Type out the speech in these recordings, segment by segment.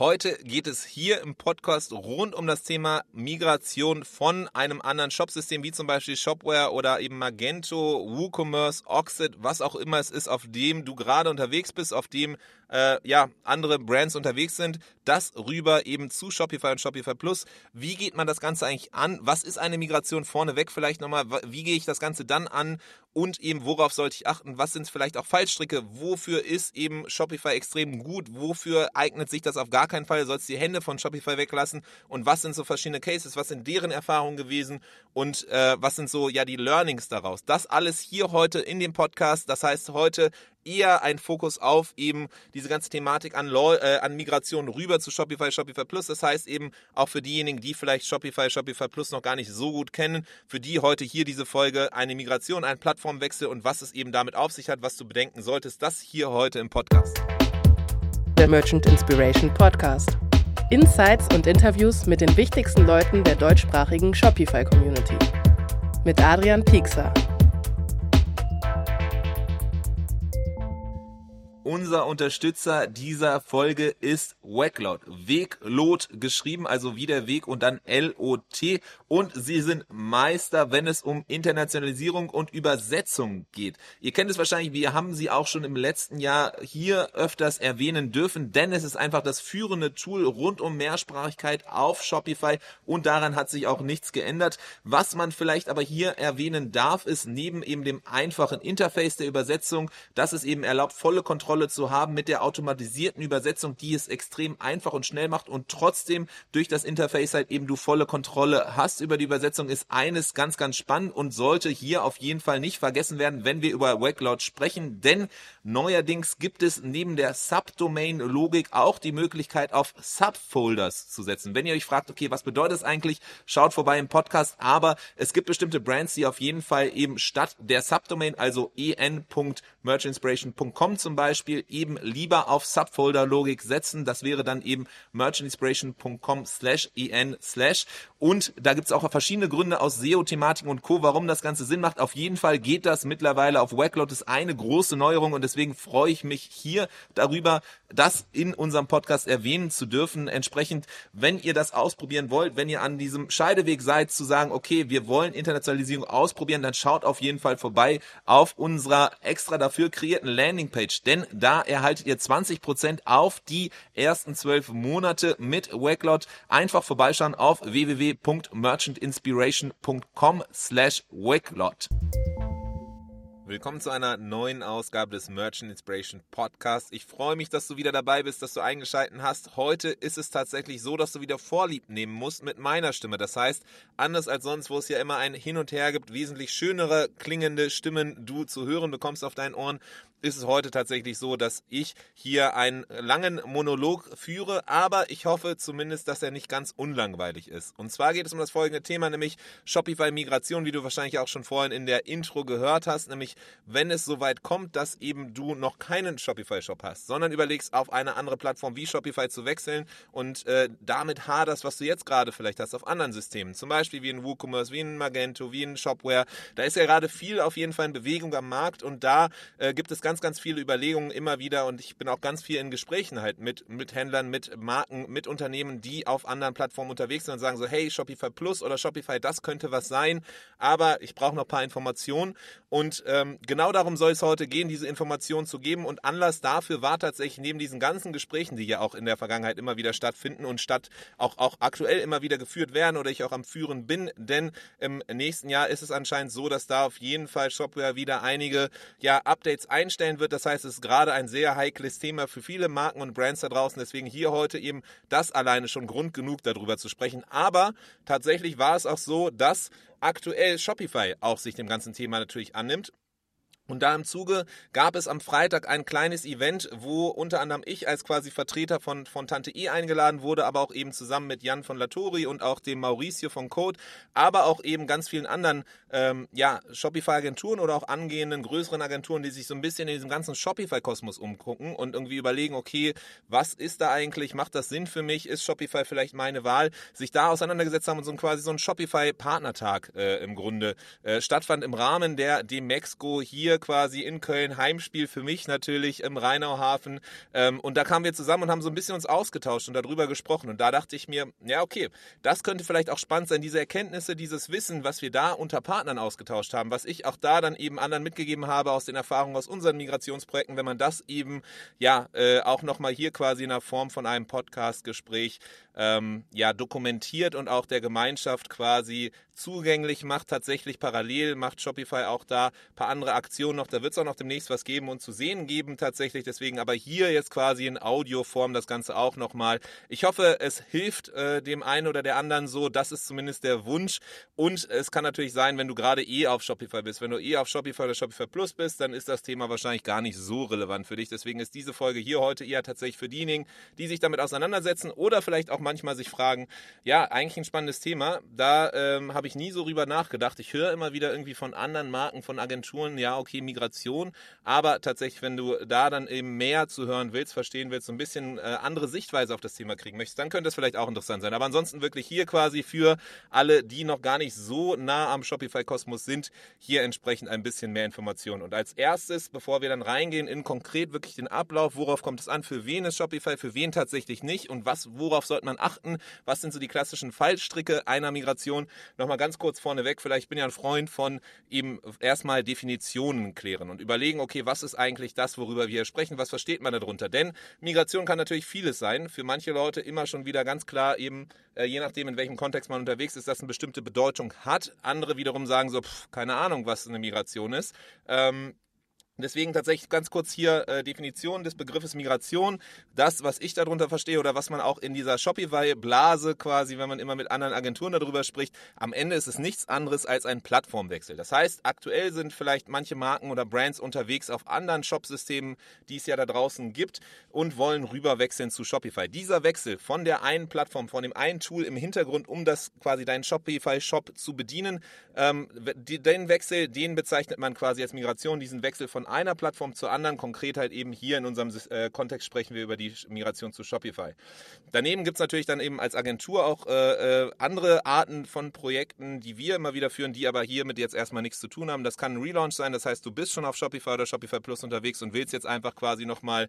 Heute geht es hier im Podcast rund um das Thema Migration von einem anderen Shopsystem wie zum Beispiel Shopware oder eben Magento, WooCommerce, Oxid, was auch immer es ist, auf dem du gerade unterwegs bist, auf dem äh, ja andere Brands unterwegs sind, das rüber eben zu Shopify und Shopify Plus. Wie geht man das Ganze eigentlich an? Was ist eine Migration vorneweg vielleicht nochmal? Wie gehe ich das Ganze dann an? Und eben, worauf sollte ich achten? Was sind vielleicht auch Fallstricke? Wofür ist eben Shopify extrem gut? Wofür eignet sich das auf gar keinen Fall? Sollst die Hände von Shopify weglassen? Und was sind so verschiedene Cases? Was sind deren Erfahrungen gewesen? Und äh, was sind so ja die Learnings daraus? Das alles hier heute in dem Podcast. Das heißt, heute eher ein Fokus auf eben diese ganze Thematik an, Law, äh, an Migration rüber zu Shopify, Shopify Plus. Das heißt eben auch für diejenigen, die vielleicht Shopify, Shopify Plus noch gar nicht so gut kennen, für die heute hier diese Folge eine Migration, ein Plattformwechsel und was es eben damit auf sich hat, was du bedenken solltest, das hier heute im Podcast. Der Merchant Inspiration Podcast. Insights und Interviews mit den wichtigsten Leuten der deutschsprachigen Shopify Community. Mit Adrian Piekser. Unser Unterstützer dieser Folge ist Wacklot. Weglot geschrieben, also wie der Weg und dann L-O-T. Und sie sind Meister, wenn es um Internationalisierung und Übersetzung geht. Ihr kennt es wahrscheinlich, wir haben sie auch schon im letzten Jahr hier öfters erwähnen dürfen, denn es ist einfach das führende Tool rund um Mehrsprachigkeit auf Shopify und daran hat sich auch nichts geändert. Was man vielleicht aber hier erwähnen darf, ist neben eben dem einfachen Interface der Übersetzung, dass es eben erlaubt, volle Kontrolle Kontrolle zu haben mit der automatisierten Übersetzung, die es extrem einfach und schnell macht und trotzdem durch das Interface halt eben du volle Kontrolle hast über die Übersetzung, ist eines ganz, ganz spannend und sollte hier auf jeden Fall nicht vergessen werden, wenn wir über Wacklot sprechen, denn neuerdings gibt es neben der Subdomain-Logik auch die Möglichkeit auf Subfolders zu setzen. Wenn ihr euch fragt, okay, was bedeutet das eigentlich, schaut vorbei im Podcast, aber es gibt bestimmte Brands, die auf jeden Fall eben statt der Subdomain, also en.merchinspiration.com zum Beispiel, Beispiel eben lieber auf Subfolder-Logik setzen. Das wäre dann eben merchandinspiration.com slash en slash. Und da gibt es auch verschiedene Gründe aus SEO-Thematiken und Co., warum das Ganze Sinn macht. Auf jeden Fall geht das mittlerweile auf Wacklot. ist eine große Neuerung und deswegen freue ich mich hier darüber, das in unserem Podcast erwähnen zu dürfen. Entsprechend, wenn ihr das ausprobieren wollt, wenn ihr an diesem Scheideweg seid, zu sagen, okay, wir wollen Internationalisierung ausprobieren, dann schaut auf jeden Fall vorbei auf unserer extra dafür kreierten Landingpage. Denn da erhaltet ihr 20% auf die ersten zwölf Monate mit Wacklot. Einfach vorbeischauen auf www.merchantinspiration.com slash Wacklot. Willkommen zu einer neuen Ausgabe des Merchant Inspiration Podcast. Ich freue mich, dass du wieder dabei bist, dass du eingeschalten hast. Heute ist es tatsächlich so, dass du wieder Vorlieb nehmen musst mit meiner Stimme. Das heißt, anders als sonst, wo es ja immer ein Hin und Her gibt, wesentlich schönere klingende Stimmen du zu hören bekommst auf deinen Ohren, ist es heute tatsächlich so, dass ich hier einen langen Monolog führe, aber ich hoffe zumindest, dass er nicht ganz unlangweilig ist. Und zwar geht es um das folgende Thema, nämlich Shopify Migration, wie du wahrscheinlich auch schon vorhin in der Intro gehört hast, nämlich wenn es soweit kommt, dass eben du noch keinen Shopify Shop hast, sondern überlegst, auf eine andere Plattform wie Shopify zu wechseln und äh, damit haderst, was du jetzt gerade vielleicht hast auf anderen Systemen, zum Beispiel wie in WooCommerce, wie in Magento, wie in Shopware. Da ist ja gerade viel auf jeden Fall in Bewegung am Markt und da äh, gibt es ganz ganz, ganz viele Überlegungen immer wieder und ich bin auch ganz viel in Gesprächen halt mit, mit Händlern, mit Marken, mit Unternehmen, die auf anderen Plattformen unterwegs sind und sagen so, hey, Shopify Plus oder Shopify, das könnte was sein, aber ich brauche noch ein paar Informationen. Und ähm, genau darum soll es heute gehen, diese Informationen zu geben. Und Anlass dafür war tatsächlich neben diesen ganzen Gesprächen, die ja auch in der Vergangenheit immer wieder stattfinden und statt auch, auch aktuell immer wieder geführt werden oder ich auch am Führen bin, denn im nächsten Jahr ist es anscheinend so, dass da auf jeden Fall Shopware wieder einige ja, Updates einstellt einstellen wird. Das heißt, es ist gerade ein sehr heikles Thema für viele Marken und Brands da draußen. Deswegen hier heute eben das alleine schon Grund genug, darüber zu sprechen. Aber tatsächlich war es auch so, dass aktuell Shopify auch sich dem ganzen Thema natürlich annimmt und da im Zuge gab es am Freitag ein kleines Event, wo unter anderem ich als quasi Vertreter von, von Tante E eingeladen wurde, aber auch eben zusammen mit Jan von Latori und auch dem Mauricio von Code, aber auch eben ganz vielen anderen ähm, ja, Shopify-Agenturen oder auch angehenden größeren Agenturen, die sich so ein bisschen in diesem ganzen Shopify-Kosmos umgucken und irgendwie überlegen, okay, was ist da eigentlich, macht das Sinn für mich, ist Shopify vielleicht meine Wahl, sich da auseinandergesetzt haben und so quasi so ein Shopify-Partnertag äh, im Grunde äh, stattfand im Rahmen der Demexco hier quasi in Köln, Heimspiel für mich natürlich im Rheinauhafen. Ähm, und da kamen wir zusammen und haben so ein bisschen uns ausgetauscht und darüber gesprochen. Und da dachte ich mir, ja, okay, das könnte vielleicht auch spannend sein, diese Erkenntnisse, dieses Wissen, was wir da unter Partnern ausgetauscht haben, was ich auch da dann eben anderen mitgegeben habe aus den Erfahrungen aus unseren Migrationsprojekten, wenn man das eben ja äh, auch nochmal hier quasi in der Form von einem Podcast-Gespräch ähm, ja, dokumentiert und auch der Gemeinschaft quasi zugänglich macht, tatsächlich parallel macht Shopify auch da ein paar andere Aktionen noch. Da wird es auch noch demnächst was geben und zu sehen geben tatsächlich. Deswegen aber hier jetzt quasi in Audioform das Ganze auch nochmal. Ich hoffe, es hilft äh, dem einen oder der anderen so. Das ist zumindest der Wunsch. Und es kann natürlich sein, wenn du gerade eh auf Shopify bist. Wenn du eh auf Shopify oder Shopify Plus bist, dann ist das Thema wahrscheinlich gar nicht so relevant für dich. Deswegen ist diese Folge hier heute eher tatsächlich für diejenigen, die sich damit auseinandersetzen oder vielleicht auch manchmal sich fragen, ja, eigentlich ein spannendes Thema. Da ähm, habe ich nie so drüber nachgedacht. Ich höre immer wieder irgendwie von anderen Marken, von Agenturen, ja, okay, Migration. Aber tatsächlich, wenn du da dann eben mehr zu hören willst, verstehen willst, so ein bisschen äh, andere Sichtweise auf das Thema kriegen möchtest, dann könnte es vielleicht auch interessant sein. Aber ansonsten wirklich hier quasi für alle, die noch gar nicht so nah am Shopify-Kosmos sind, hier entsprechend ein bisschen mehr Informationen. Und als erstes, bevor wir dann reingehen in konkret wirklich den Ablauf, worauf kommt es an, für wen ist Shopify, für wen tatsächlich nicht und was, worauf sollte man achten? Was sind so die klassischen Fallstricke einer Migration? Nochmal ganz kurz vorneweg, vielleicht bin ja ein Freund von eben erstmal Definitionen klären und überlegen, okay, was ist eigentlich das, worüber wir hier sprechen? Was versteht man darunter? Denn Migration kann natürlich vieles sein. Für manche Leute immer schon wieder ganz klar eben, äh, je nachdem, in welchem Kontext man unterwegs ist, dass eine bestimmte Bedeutung hat. Andere wiederum sagen so, pff, keine Ahnung, was eine Migration ist. Ähm, Deswegen tatsächlich ganz kurz hier äh, Definition des Begriffes Migration. Das, was ich darunter verstehe oder was man auch in dieser Shopify-Blase quasi, wenn man immer mit anderen Agenturen darüber spricht, am Ende ist es nichts anderes als ein Plattformwechsel. Das heißt, aktuell sind vielleicht manche Marken oder Brands unterwegs auf anderen Shopsystemen, die es ja da draußen gibt und wollen rüberwechseln zu Shopify. Dieser Wechsel von der einen Plattform, von dem einen Tool im Hintergrund, um das quasi deinen Shopify-Shop zu bedienen, ähm, den Wechsel, den bezeichnet man quasi als Migration, diesen Wechsel von einer Plattform zur anderen. Konkret halt eben hier in unserem äh, Kontext sprechen wir über die Migration zu Shopify. Daneben gibt es natürlich dann eben als Agentur auch äh, äh, andere Arten von Projekten, die wir immer wieder führen, die aber hier mit jetzt erstmal nichts zu tun haben. Das kann ein Relaunch sein, das heißt, du bist schon auf Shopify oder Shopify Plus unterwegs und willst jetzt einfach quasi nochmal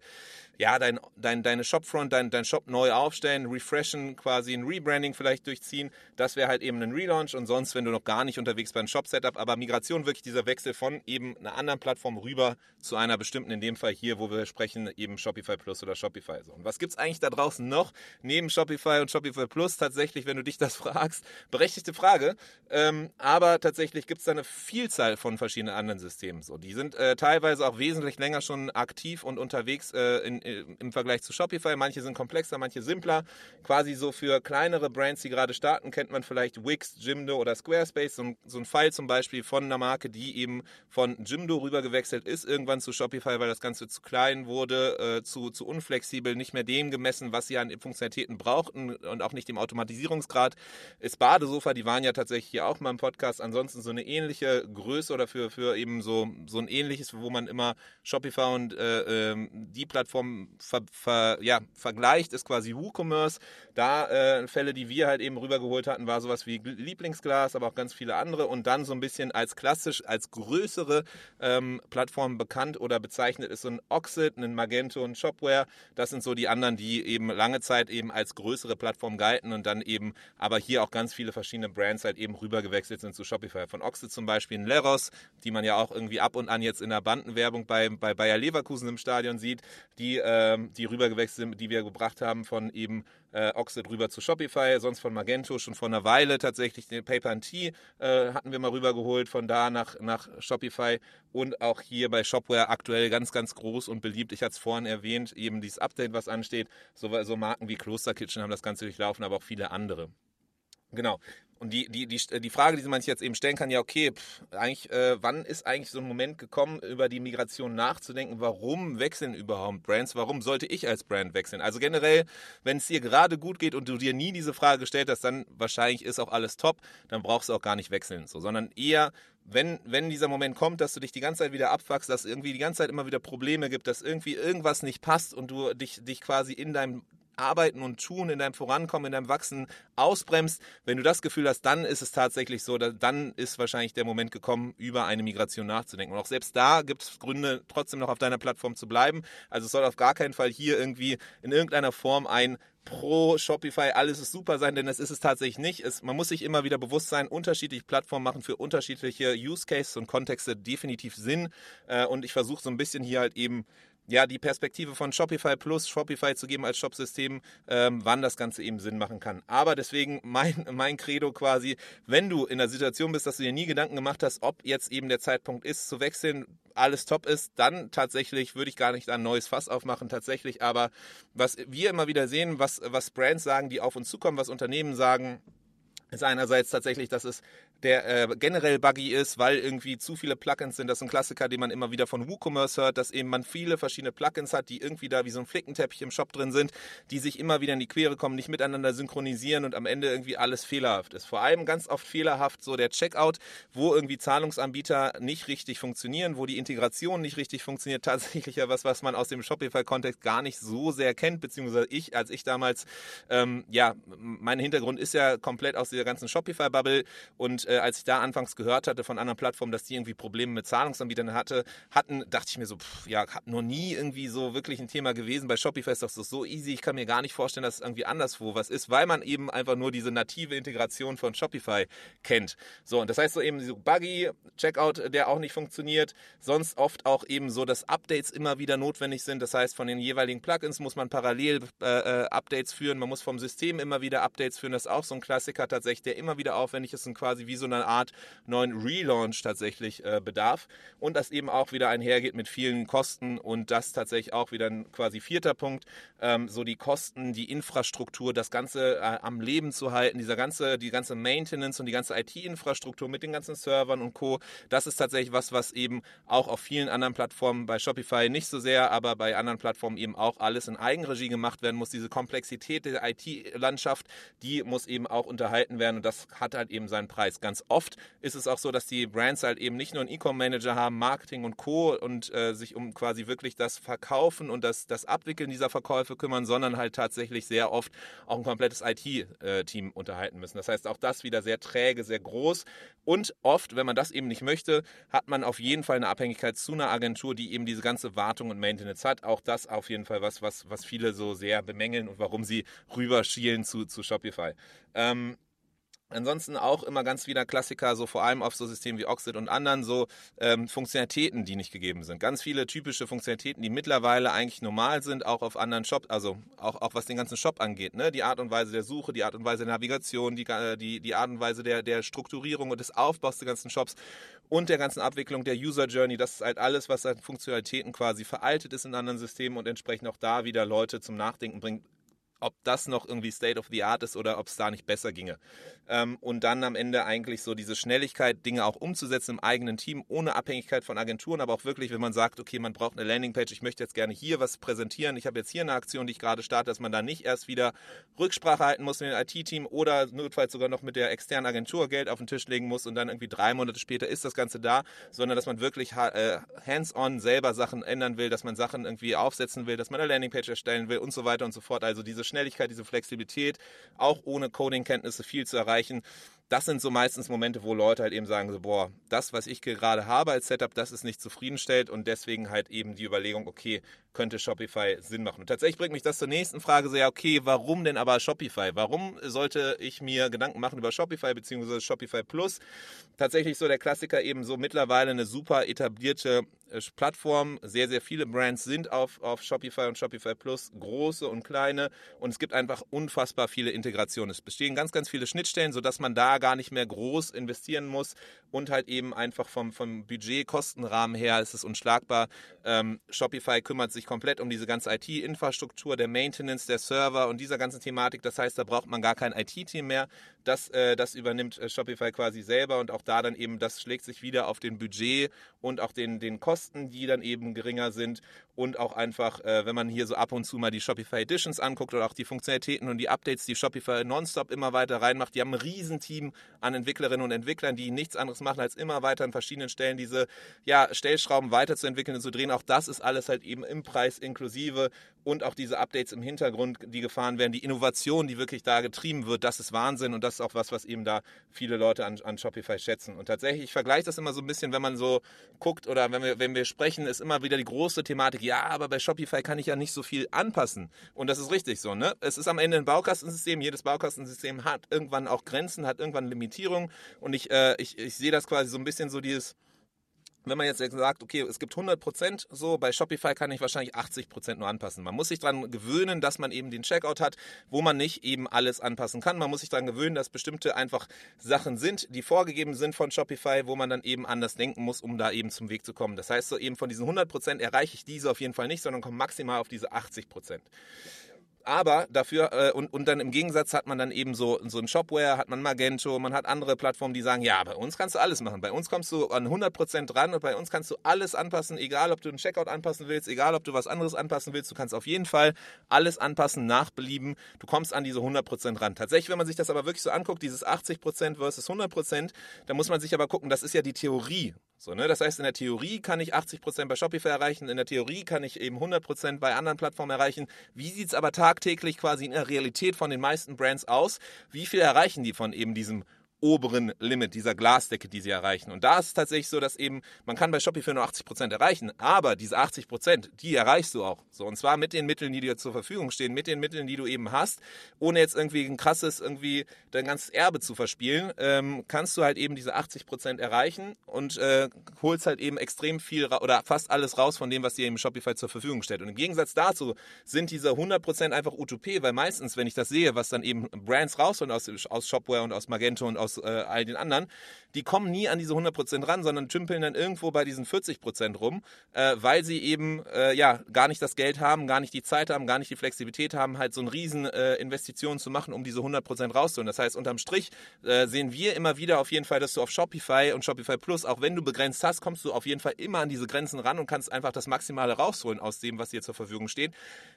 ja, dein, dein, deine Shopfront, dein, dein Shop neu aufstellen, refreshen, quasi ein Rebranding vielleicht durchziehen. Das wäre halt eben ein Relaunch und sonst, wenn du noch gar nicht unterwegs beim Shop-Setup, aber Migration wirklich dieser Wechsel von eben einer anderen Plattform rüber zu einer bestimmten, in dem Fall hier, wo wir sprechen, eben Shopify Plus oder Shopify. So. Und was gibt es eigentlich da draußen noch neben Shopify und Shopify Plus? Tatsächlich, wenn du dich das fragst, berechtigte Frage. Ähm, aber tatsächlich gibt es da eine Vielzahl von verschiedenen anderen Systemen. So. Die sind äh, teilweise auch wesentlich länger schon aktiv und unterwegs äh, in, in, im Vergleich zu Shopify. Manche sind komplexer, manche simpler. Quasi so für kleinere Brands, die gerade starten, kennt man vielleicht Wix, Jimdo oder Squarespace. So, so ein Fall zum Beispiel von einer Marke, die eben von Jimdo rüber gewechselt ist ist irgendwann zu Shopify, weil das Ganze zu klein wurde, äh, zu, zu unflexibel, nicht mehr dem gemessen, was sie an Funktionalitäten brauchten und auch nicht dem Automatisierungsgrad. Ist Badesofa, die waren ja tatsächlich hier auch mal im Podcast. Ansonsten so eine ähnliche Größe oder für, für eben so, so ein ähnliches, wo man immer Shopify und äh, äh, die Plattform ver, ver, ja, vergleicht, ist quasi WooCommerce. Da äh, Fälle, die wir halt eben rübergeholt hatten, war sowas wie Lieblingsglas, aber auch ganz viele andere. Und dann so ein bisschen als klassisch, als größere ähm, Plattform bekannt oder bezeichnet ist so ein Oxid, ein Magento, ein Shopware. Das sind so die anderen, die eben lange Zeit eben als größere Plattform galten und dann eben aber hier auch ganz viele verschiedene Brands halt eben rübergewechselt sind zu Shopify. Von Oxid zum Beispiel ein Leros, die man ja auch irgendwie ab und an jetzt in der Bandenwerbung bei, bei Bayer Leverkusen im Stadion sieht, die, äh, die rübergewechselt sind, die wir gebracht haben von eben äh, Oxid rüber zu Shopify, sonst von Magento schon vor einer Weile tatsächlich den Paper Tea äh, hatten wir mal rübergeholt, von da nach, nach Shopify und auch hier bei Shopware aktuell ganz, ganz groß und beliebt. Ich hatte es vorhin erwähnt, eben dieses Update, was ansteht. So, so Marken wie Kloster Kitchen haben das Ganze durchlaufen, aber auch viele andere. Genau. Und die, die, die, die Frage, die man sich jetzt eben stellen kann, ja, okay, pff, eigentlich, äh, wann ist eigentlich so ein Moment gekommen, über die Migration nachzudenken? Warum wechseln überhaupt Brands? Warum sollte ich als Brand wechseln? Also generell, wenn es dir gerade gut geht und du dir nie diese Frage gestellt hast, dann wahrscheinlich ist auch alles top, dann brauchst du auch gar nicht wechseln, so, sondern eher, wenn, wenn dieser Moment kommt, dass du dich die ganze Zeit wieder abfuckst, dass irgendwie die ganze Zeit immer wieder Probleme gibt, dass irgendwie irgendwas nicht passt und du dich, dich quasi in deinem Arbeiten und Tun, in deinem Vorankommen, in deinem Wachsen ausbremst, wenn du das Gefühl hast, dann ist es tatsächlich so, dann ist wahrscheinlich der Moment gekommen, über eine Migration nachzudenken. Und auch selbst da gibt es Gründe, trotzdem noch auf deiner Plattform zu bleiben. Also es soll auf gar keinen Fall hier irgendwie in irgendeiner Form ein pro Shopify, alles ist super sein, denn das ist es tatsächlich nicht. Es, man muss sich immer wieder bewusst sein, unterschiedliche Plattformen machen für unterschiedliche Use Cases und Kontexte definitiv Sinn. Äh, und ich versuche so ein bisschen hier halt eben ja, die Perspektive von Shopify plus Shopify zu geben als Shopsystem, ähm, wann das Ganze eben Sinn machen kann. Aber deswegen mein, mein Credo quasi, wenn du in der Situation bist, dass du dir nie Gedanken gemacht hast, ob jetzt eben der Zeitpunkt ist zu wechseln, alles top ist, dann tatsächlich würde ich gar nicht ein neues Fass aufmachen, tatsächlich. Aber was wir immer wieder sehen, was, was Brands sagen, die auf uns zukommen, was Unternehmen sagen, ist einerseits tatsächlich, dass es der äh, generell buggy ist, weil irgendwie zu viele Plugins sind. Das ist ein Klassiker, den man immer wieder von WooCommerce hört, dass eben man viele verschiedene Plugins hat, die irgendwie da wie so ein Flickenteppich im Shop drin sind, die sich immer wieder in die Quere kommen, nicht miteinander synchronisieren und am Ende irgendwie alles fehlerhaft ist. Vor allem ganz oft fehlerhaft so der Checkout, wo irgendwie Zahlungsanbieter nicht richtig funktionieren, wo die Integration nicht richtig funktioniert. Tatsächlich ja was, was man aus dem Shopify-Kontext gar nicht so sehr kennt, beziehungsweise ich, als ich damals, ähm, ja, mein Hintergrund ist ja komplett aus dieser ganzen Shopify-Bubble und äh, als ich da anfangs gehört hatte von anderen Plattformen, dass die irgendwie Probleme mit Zahlungsanbietern hatte, hatten, dachte ich mir so, pff, ja, hat noch nie irgendwie so wirklich ein Thema gewesen. Bei Shopify ist das so easy. Ich kann mir gar nicht vorstellen, dass es irgendwie anderswo was ist, weil man eben einfach nur diese native Integration von Shopify kennt. So, und das heißt so eben so Buggy, Checkout, der auch nicht funktioniert. Sonst oft auch eben so, dass Updates immer wieder notwendig sind. Das heißt, von den jeweiligen Plugins muss man parallel äh, äh Updates führen. Man muss vom System immer wieder Updates führen. Das ist auch so ein Klassiker tatsächlich, der immer wieder aufwendig ist und quasi wie so eine Art neuen Relaunch tatsächlich äh, bedarf und das eben auch wieder einhergeht mit vielen Kosten und das tatsächlich auch wieder ein quasi vierter Punkt, ähm, so die Kosten, die Infrastruktur, das Ganze äh, am Leben zu halten, dieser ganze, die ganze Maintenance und die ganze IT-Infrastruktur mit den ganzen Servern und Co. Das ist tatsächlich was, was eben auch auf vielen anderen Plattformen bei Shopify nicht so sehr, aber bei anderen Plattformen eben auch alles in Eigenregie gemacht werden muss. Diese Komplexität der IT-Landschaft, die muss eben auch unterhalten werden und das hat halt eben seinen Preis. Ganz oft ist es auch so, dass die Brands halt eben nicht nur einen E-Com-Manager haben, Marketing und Co. und äh, sich um quasi wirklich das Verkaufen und das, das Abwickeln dieser Verkäufe kümmern, sondern halt tatsächlich sehr oft auch ein komplettes IT-Team äh, unterhalten müssen. Das heißt, auch das wieder sehr träge, sehr groß und oft, wenn man das eben nicht möchte, hat man auf jeden Fall eine Abhängigkeit zu einer Agentur, die eben diese ganze Wartung und Maintenance hat. Auch das auf jeden Fall was, was, was viele so sehr bemängeln und warum sie rüberschielen zu, zu Shopify. Ähm, Ansonsten auch immer ganz wieder Klassiker, so vor allem auf so Systemen wie Oxid und anderen, so ähm, Funktionalitäten, die nicht gegeben sind. Ganz viele typische Funktionalitäten, die mittlerweile eigentlich normal sind, auch auf anderen Shops, also auch, auch was den ganzen Shop angeht. Ne? Die Art und Weise der Suche, die Art und Weise der Navigation, die, äh, die, die Art und Weise der, der Strukturierung und des Aufbaus der ganzen Shops und der ganzen Abwicklung der User Journey. Das ist halt alles, was an Funktionalitäten quasi veraltet ist in anderen Systemen und entsprechend auch da wieder Leute zum Nachdenken bringt, ob das noch irgendwie State of the Art ist oder ob es da nicht besser ginge. Ähm, und dann am Ende eigentlich so diese Schnelligkeit, Dinge auch umzusetzen im eigenen Team, ohne Abhängigkeit von Agenturen, aber auch wirklich, wenn man sagt, okay, man braucht eine Landingpage, ich möchte jetzt gerne hier was präsentieren, ich habe jetzt hier eine Aktion, die ich gerade starte, dass man da nicht erst wieder Rücksprache halten muss mit dem IT-Team oder notfalls sogar noch mit der externen Agentur Geld auf den Tisch legen muss und dann irgendwie drei Monate später ist das Ganze da, sondern dass man wirklich äh, hands-on selber Sachen ändern will, dass man Sachen irgendwie aufsetzen will, dass man eine Landingpage erstellen will und so weiter und so fort. Also diese Schnelligkeit, diese Flexibilität, auch ohne Coding-Kenntnisse viel zu erreichen das sind so meistens Momente, wo Leute halt eben sagen so, boah, das, was ich gerade habe als Setup, das ist nicht zufriedenstellend und deswegen halt eben die Überlegung, okay, könnte Shopify Sinn machen. Und tatsächlich bringt mich das zur nächsten Frage so, ja, okay, warum denn aber Shopify? Warum sollte ich mir Gedanken machen über Shopify bzw. Shopify Plus? Tatsächlich so der Klassiker eben so mittlerweile eine super etablierte äh, Plattform. Sehr, sehr viele Brands sind auf, auf Shopify und Shopify Plus, große und kleine. Und es gibt einfach unfassbar viele Integrationen. Es bestehen ganz, ganz viele Schnittstellen, sodass man da gar nicht mehr groß investieren muss und halt eben einfach vom, vom Budget-Kostenrahmen her ist es unschlagbar. Ähm, Shopify kümmert sich komplett um diese ganze IT-Infrastruktur, der Maintenance, der Server und dieser ganzen Thematik. Das heißt, da braucht man gar kein IT-Team mehr. Das, äh, das übernimmt äh, Shopify quasi selber und auch da dann eben, das schlägt sich wieder auf den Budget und auch den, den Kosten, die dann eben geringer sind. Und auch einfach, äh, wenn man hier so ab und zu mal die Shopify Editions anguckt oder auch die Funktionalitäten und die Updates, die Shopify nonstop immer weiter reinmacht. Die haben ein Riesenteam an Entwicklerinnen und Entwicklern, die nichts anderes machen, als immer weiter an verschiedenen Stellen diese ja, Stellschrauben weiterzuentwickeln und zu drehen. Auch das ist alles halt eben im Preis inklusive und auch diese Updates im Hintergrund, die gefahren werden, die Innovation, die wirklich da getrieben wird, das ist Wahnsinn und das ist auch was, was eben da viele Leute an, an Shopify schätzen. Und tatsächlich, ich vergleiche das immer so ein bisschen, wenn man so guckt oder wenn wir, wenn wir sprechen, ist immer wieder die große Thematik, ja, aber bei Shopify kann ich ja nicht so viel anpassen. Und das ist richtig so, ne? Es ist am Ende ein Baukastensystem, jedes Baukastensystem hat irgendwann auch Grenzen, hat irgendwann Limitierungen und ich, äh, ich, ich sehe das quasi so ein bisschen so dieses wenn man jetzt sagt, okay, es gibt 100 Prozent, so bei Shopify kann ich wahrscheinlich 80 Prozent nur anpassen. Man muss sich daran gewöhnen, dass man eben den Checkout hat, wo man nicht eben alles anpassen kann. Man muss sich daran gewöhnen, dass bestimmte einfach Sachen sind, die vorgegeben sind von Shopify, wo man dann eben anders denken muss, um da eben zum Weg zu kommen. Das heißt, so eben von diesen 100 Prozent erreiche ich diese auf jeden Fall nicht, sondern komme maximal auf diese 80 Prozent aber dafür, äh, und, und dann im Gegensatz hat man dann eben so, so ein Shopware, hat man Magento, man hat andere Plattformen, die sagen, ja, bei uns kannst du alles machen. Bei uns kommst du an 100% dran und bei uns kannst du alles anpassen, egal ob du einen Checkout anpassen willst, egal ob du was anderes anpassen willst, du kannst auf jeden Fall alles anpassen, nach Belieben. Du kommst an diese 100% ran. Tatsächlich, wenn man sich das aber wirklich so anguckt, dieses 80% versus 100%, da muss man sich aber gucken, das ist ja die Theorie. So, ne? Das heißt, in der Theorie kann ich 80% bei Shopify erreichen, in der Theorie kann ich eben 100% bei anderen Plattformen erreichen. Wie sieht es aber tagtäglich quasi in der Realität von den meisten Brands aus? Wie viel erreichen die von eben diesem oberen Limit, dieser Glasdecke, die sie erreichen. Und da ist es tatsächlich so, dass eben, man kann bei Shopify nur 80 Prozent erreichen, aber diese 80%, Prozent, die erreichst du auch. So, und zwar mit den Mitteln, die dir zur Verfügung stehen, mit den Mitteln, die du eben hast, ohne jetzt irgendwie ein krasses, irgendwie dein ganzes Erbe zu verspielen, ähm, kannst du halt eben diese 80 Prozent erreichen und äh, holst halt eben extrem viel oder fast alles raus von dem, was dir eben Shopify zur Verfügung stellt. Und im Gegensatz dazu sind diese 100 Prozent einfach Utopie, weil meistens, wenn ich das sehe, was dann eben Brands rausholen aus, aus Shopware und aus Magento und aus aus äh, all den anderen, die kommen nie an diese 100% ran, sondern tümpeln dann irgendwo bei diesen 40% rum, äh, weil sie eben äh, ja gar nicht das Geld haben, gar nicht die Zeit haben, gar nicht die Flexibilität haben, halt so eine riesen äh, Investition zu machen, um diese 100% rauszuholen. Das heißt, unterm Strich äh, sehen wir immer wieder auf jeden Fall, dass du auf Shopify und Shopify Plus, auch wenn du begrenzt hast, kommst du auf jeden Fall immer an diese Grenzen ran und kannst einfach das Maximale rausholen aus dem, was dir zur Verfügung steht.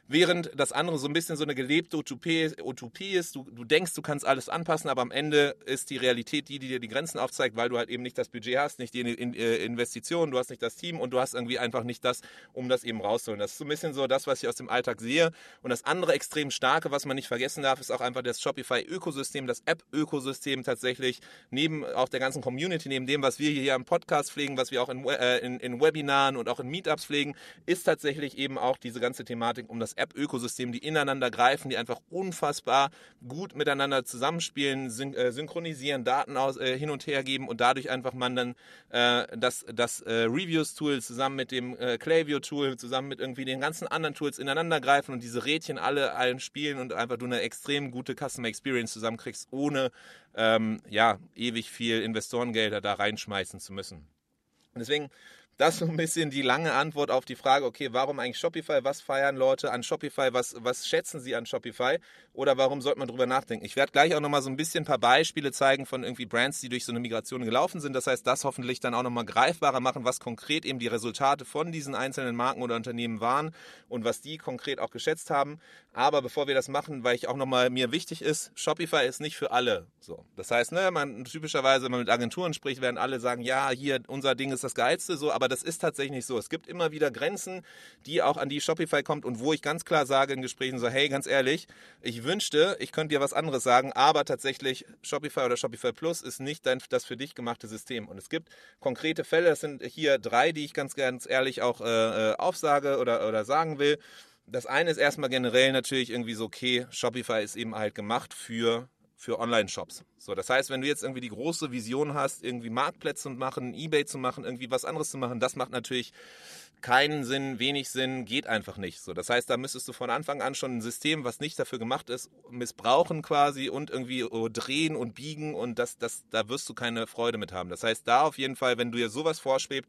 Während das andere so ein bisschen so eine gelebte Utopie, Utopie ist, du, du denkst, du kannst alles anpassen, aber am Ende ist die Realität die, die dir die Grenzen aufzeigt, weil du halt eben nicht das Budget hast, nicht die äh, Investitionen, du hast nicht das Team und du hast irgendwie einfach nicht das, um das eben rauszuholen. Das ist so ein bisschen so das, was ich aus dem Alltag sehe. Und das andere extrem starke, was man nicht vergessen darf, ist auch einfach das Shopify-Ökosystem, das App-Ökosystem tatsächlich, neben auch der ganzen Community, neben dem, was wir hier im Podcast pflegen, was wir auch in, äh, in, in Webinaren und auch in Meetups pflegen, ist tatsächlich eben auch diese ganze Thematik um das App-Ökosystem, die ineinander greifen, die einfach unfassbar gut miteinander zusammenspielen, syn äh, synchronisieren, Daten aus, äh, hin und her geben und dadurch einfach man dann äh, das, das äh, Reviews-Tool zusammen mit dem äh, Klaviyo-Tool, zusammen mit irgendwie den ganzen anderen Tools ineinander greifen und diese Rädchen alle allen spielen und einfach du eine extrem gute Customer Experience zusammenkriegst, ohne ähm, ja, ewig viel Investorengelder da reinschmeißen zu müssen. Deswegen das ist so ein bisschen die lange Antwort auf die Frage, okay, warum eigentlich Shopify? Was feiern Leute an Shopify? Was, was schätzen sie an Shopify? Oder warum sollte man drüber nachdenken? Ich werde gleich auch nochmal so ein bisschen ein paar Beispiele zeigen von irgendwie Brands, die durch so eine Migration gelaufen sind. Das heißt, das hoffentlich dann auch nochmal greifbarer machen, was konkret eben die Resultate von diesen einzelnen Marken oder Unternehmen waren und was die konkret auch geschätzt haben. Aber bevor wir das machen, weil ich auch nochmal mir wichtig ist, Shopify ist nicht für alle so. Das heißt, ne, man typischerweise, wenn man mit Agenturen spricht, werden alle sagen, ja, hier, unser Ding ist das geilste, so, aber das ist tatsächlich so. Es gibt immer wieder Grenzen, die auch an die Shopify kommt und wo ich ganz klar sage in Gesprächen so, hey, ganz ehrlich, ich wünschte, ich könnte dir was anderes sagen, aber tatsächlich Shopify oder Shopify Plus ist nicht dein, das für dich gemachte System. Und es gibt konkrete Fälle, das sind hier drei, die ich ganz, ganz ehrlich auch äh, äh aufsage oder, oder sagen will. Das eine ist erstmal generell natürlich irgendwie so, okay, Shopify ist eben halt gemacht für für Online-Shops. So, das heißt, wenn du jetzt irgendwie die große Vision hast, irgendwie Marktplätze zu machen, Ebay zu machen, irgendwie was anderes zu machen, das macht natürlich keinen Sinn, wenig Sinn, geht einfach nicht. So, das heißt, da müsstest du von Anfang an schon ein System, was nicht dafür gemacht ist, missbrauchen quasi und irgendwie drehen und biegen und das, das, da wirst du keine Freude mit haben. Das heißt, da auf jeden Fall, wenn du dir sowas vorschwebt,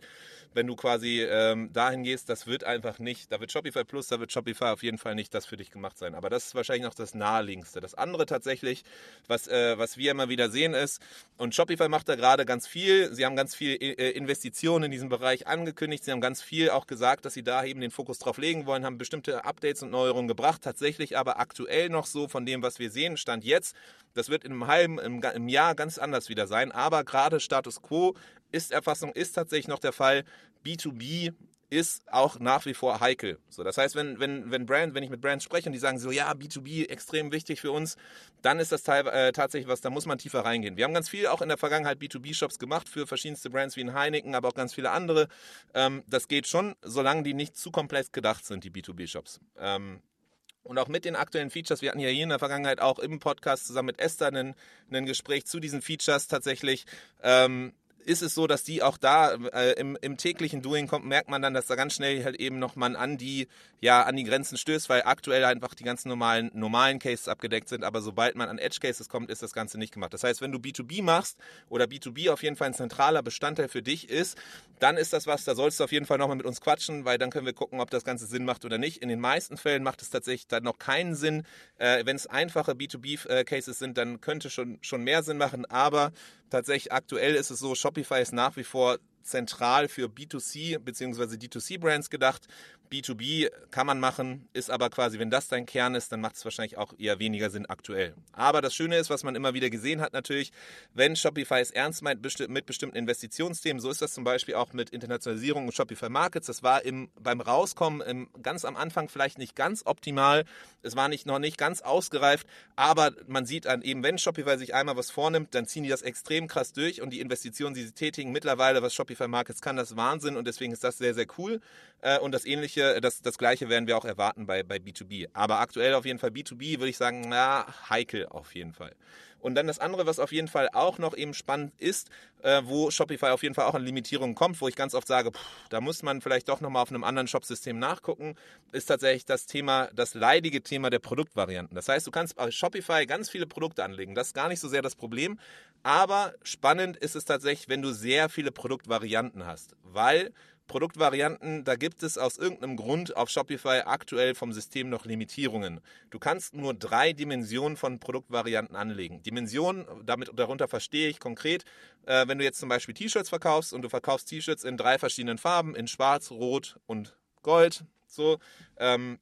wenn du quasi ähm, dahin gehst, das wird einfach nicht, da wird Shopify Plus, da wird Shopify auf jeden Fall nicht das für dich gemacht sein. Aber das ist wahrscheinlich noch das naheliegendste. Das andere tatsächlich, was, äh, was wir immer wieder sehen ist, und Shopify macht da gerade ganz viel, sie haben ganz viel äh, Investitionen in diesem Bereich angekündigt, sie haben ganz viel auch auch gesagt, dass sie da eben den Fokus drauf legen wollen, haben bestimmte Updates und Neuerungen gebracht. Tatsächlich aber aktuell noch so von dem, was wir sehen, stand jetzt. Das wird in einem halben, im, im Jahr ganz anders wieder sein. Aber gerade Status Quo ist Erfassung, ist tatsächlich noch der Fall. B2B ist auch nach wie vor heikel. So, das heißt, wenn, wenn, wenn, Brand, wenn ich mit Brands spreche und die sagen so, ja, B2B extrem wichtig für uns, dann ist das teil, äh, tatsächlich was, da muss man tiefer reingehen. Wir haben ganz viel auch in der Vergangenheit B2B-Shops gemacht für verschiedenste Brands wie in Heineken, aber auch ganz viele andere. Ähm, das geht schon, solange die nicht zu komplex gedacht sind, die B2B-Shops. Ähm, und auch mit den aktuellen Features, wir hatten ja hier in der Vergangenheit auch im Podcast zusammen mit Esther ein, Gespräch zu diesen Features tatsächlich. Ähm, ist es so, dass die auch da äh, im, im, täglichen Doing kommt, merkt man dann, dass da ganz schnell halt eben noch man an die, ja, an die Grenzen stößt, weil aktuell einfach die ganzen normalen, normalen Cases abgedeckt sind, aber sobald man an Edge Cases kommt, ist das Ganze nicht gemacht. Das heißt, wenn du B2B machst oder B2B auf jeden Fall ein zentraler Bestandteil für dich ist, dann ist das was, da sollst du auf jeden Fall nochmal mit uns quatschen, weil dann können wir gucken, ob das Ganze Sinn macht oder nicht. In den meisten Fällen macht es tatsächlich dann noch keinen Sinn. Äh, wenn es einfache B2B-Cases äh, sind, dann könnte schon, schon mehr Sinn machen, aber tatsächlich aktuell ist es so, Shopify ist nach wie vor zentral für B2C bzw. D2C-Brands gedacht. B2B kann man machen, ist aber quasi, wenn das dein Kern ist, dann macht es wahrscheinlich auch eher weniger Sinn aktuell. Aber das Schöne ist, was man immer wieder gesehen hat natürlich, wenn Shopify es ernst meint mit bestimmten Investitionsthemen, so ist das zum Beispiel auch mit Internationalisierung und Shopify Markets. Das war im, beim Rauskommen im, ganz am Anfang vielleicht nicht ganz optimal. Es war nicht, noch nicht ganz ausgereift, aber man sieht an eben, wenn Shopify sich einmal was vornimmt, dann ziehen die das extrem krass durch und die Investitionen, die sie tätigen, mittlerweile, was Shopify Markets kann das Wahnsinn und deswegen ist das sehr, sehr cool. Äh, und das ähnliche, das, das gleiche werden wir auch erwarten bei, bei B2B. Aber aktuell auf jeden Fall B2B würde ich sagen, na, heikel auf jeden Fall. Und dann das andere, was auf jeden Fall auch noch eben spannend ist, äh, wo Shopify auf jeden Fall auch an Limitierungen kommt, wo ich ganz oft sage, pff, da muss man vielleicht doch nochmal auf einem anderen Shopsystem nachgucken, ist tatsächlich das Thema, das leidige Thema der Produktvarianten. Das heißt, du kannst bei Shopify ganz viele Produkte anlegen. Das ist gar nicht so sehr das Problem. Aber spannend ist es tatsächlich, wenn du sehr viele Produktvarianten hast, weil Produktvarianten, da gibt es aus irgendeinem Grund auf Shopify aktuell vom System noch Limitierungen. Du kannst nur drei Dimensionen von Produktvarianten anlegen. Dimensionen, damit darunter verstehe ich konkret, äh, wenn du jetzt zum Beispiel T-Shirts verkaufst und du verkaufst T-Shirts in drei verschiedenen Farben, in Schwarz, Rot und Gold, so, ähm,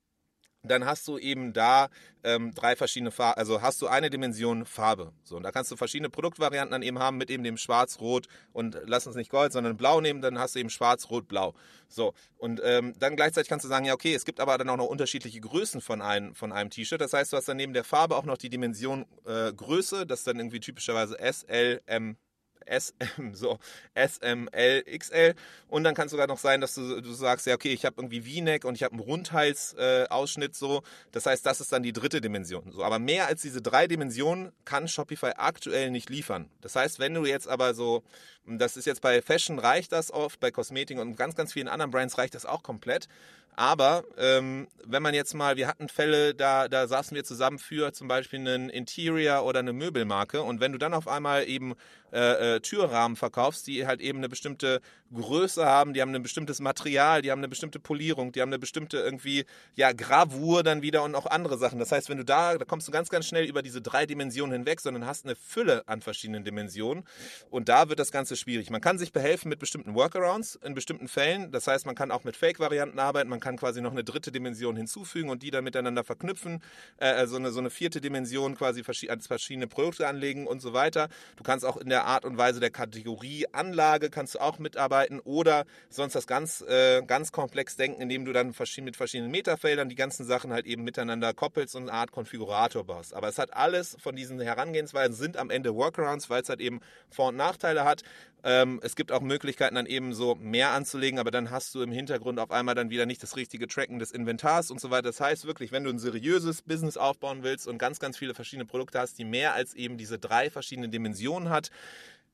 dann hast du eben da ähm, drei verschiedene Farben, also hast du eine Dimension Farbe. So, und da kannst du verschiedene Produktvarianten dann eben haben mit eben dem Schwarz, Rot und lass uns nicht Gold, sondern Blau nehmen, dann hast du eben Schwarz, Rot, Blau. So, und ähm, dann gleichzeitig kannst du sagen, ja, okay, es gibt aber dann auch noch unterschiedliche Größen von einem, von einem T-Shirt. Das heißt, du hast dann neben der Farbe auch noch die Dimension äh, Größe, das ist dann irgendwie typischerweise S, L, M, SM, so SML, XL. Und dann kann es sogar noch sein, dass du, du sagst, ja, okay, ich habe irgendwie V-Neck und ich habe einen Rundhalsausschnitt äh, so. Das heißt, das ist dann die dritte Dimension. So, aber mehr als diese drei Dimensionen kann Shopify aktuell nicht liefern. Das heißt, wenn du jetzt aber so, das ist jetzt bei Fashion reicht das oft, bei Kosmetik und ganz, ganz vielen anderen Brands reicht das auch komplett. Aber ähm, wenn man jetzt mal, wir hatten Fälle, da, da saßen wir zusammen für zum Beispiel einen Interior oder eine Möbelmarke und wenn du dann auf einmal eben äh, äh, Türrahmen verkaufst, die halt eben eine bestimmte Größe haben, die haben ein bestimmtes Material, die haben eine bestimmte Polierung, die haben eine bestimmte irgendwie ja Gravur dann wieder und auch andere Sachen. Das heißt, wenn du da, da kommst du ganz, ganz schnell über diese drei Dimensionen hinweg, sondern hast eine Fülle an verschiedenen Dimensionen und da wird das Ganze schwierig. Man kann sich behelfen mit bestimmten Workarounds in bestimmten Fällen. Das heißt, man kann auch mit Fake-Varianten arbeiten, man kann quasi noch eine dritte Dimension hinzufügen und die dann miteinander verknüpfen, äh, also eine, so eine vierte Dimension quasi als verschiedene Produkte anlegen und so weiter. Du kannst auch in der Art und Weise der Kategorie Anlage kannst du auch mitarbeiten oder sonst das ganz, äh, ganz komplex denken, indem du dann mit verschiedenen Metafeldern die ganzen Sachen halt eben miteinander koppelst und eine Art Konfigurator baust. Aber es hat alles von diesen Herangehensweisen sind am Ende Workarounds, weil es halt eben Vor- und Nachteile hat. Ähm, es gibt auch Möglichkeiten, dann eben so mehr anzulegen, aber dann hast du im Hintergrund auf einmal dann wieder nicht das richtige Tracken des Inventars und so weiter. Das heißt wirklich, wenn du ein seriöses Business aufbauen willst und ganz, ganz viele verschiedene Produkte hast, die mehr als eben diese drei verschiedenen Dimensionen hat,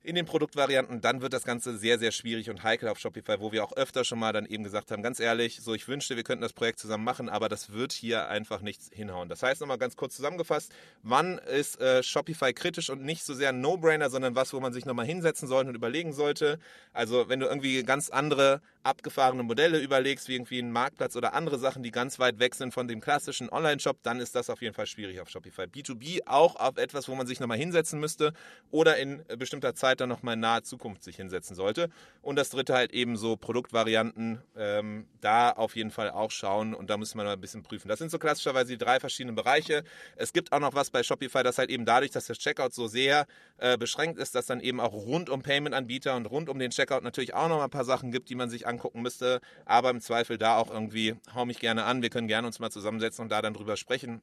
in den Produktvarianten, dann wird das Ganze sehr, sehr schwierig und heikel auf Shopify, wo wir auch öfter schon mal dann eben gesagt haben, ganz ehrlich, so ich wünschte, wir könnten das Projekt zusammen machen, aber das wird hier einfach nichts hinhauen. Das heißt nochmal ganz kurz zusammengefasst, wann ist äh, Shopify kritisch und nicht so sehr ein No-Brainer, sondern was, wo man sich nochmal hinsetzen sollte und überlegen sollte. Also wenn du irgendwie ganz andere abgefahrene Modelle überlegst, wie irgendwie einen Marktplatz oder andere Sachen, die ganz weit weg sind von dem klassischen Online-Shop, dann ist das auf jeden Fall schwierig auf Shopify. B2B auch auf etwas, wo man sich nochmal hinsetzen müsste oder in bestimmter Zeit dann nochmal in naher Zukunft sich hinsetzen sollte. Und das dritte halt eben so Produktvarianten, ähm, da auf jeden Fall auch schauen und da muss man mal ein bisschen prüfen. Das sind so klassischerweise die drei verschiedenen Bereiche. Es gibt auch noch was bei Shopify, das halt eben dadurch, dass das Checkout so sehr äh, beschränkt ist, dass dann eben auch rund um Payment-Anbieter und rund um den Checkout natürlich auch noch mal ein paar Sachen gibt, die man sich angucken müsste. Aber im Zweifel da auch irgendwie, hau mich gerne an, wir können gerne uns mal zusammensetzen und da dann drüber sprechen.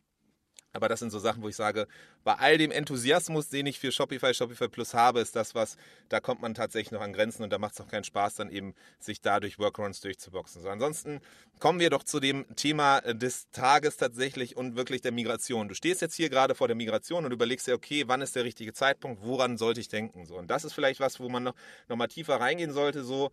Aber das sind so Sachen, wo ich sage, bei all dem Enthusiasmus, den ich für Shopify, Shopify Plus habe, ist das was, da kommt man tatsächlich noch an Grenzen und da macht es auch keinen Spaß, dann eben sich dadurch Workarounds durchzuboxen. So, ansonsten kommen wir doch zu dem Thema des Tages tatsächlich und wirklich der Migration. Du stehst jetzt hier gerade vor der Migration und überlegst dir, okay, wann ist der richtige Zeitpunkt, woran sollte ich denken? So, und das ist vielleicht was, wo man noch, noch mal tiefer reingehen sollte, so,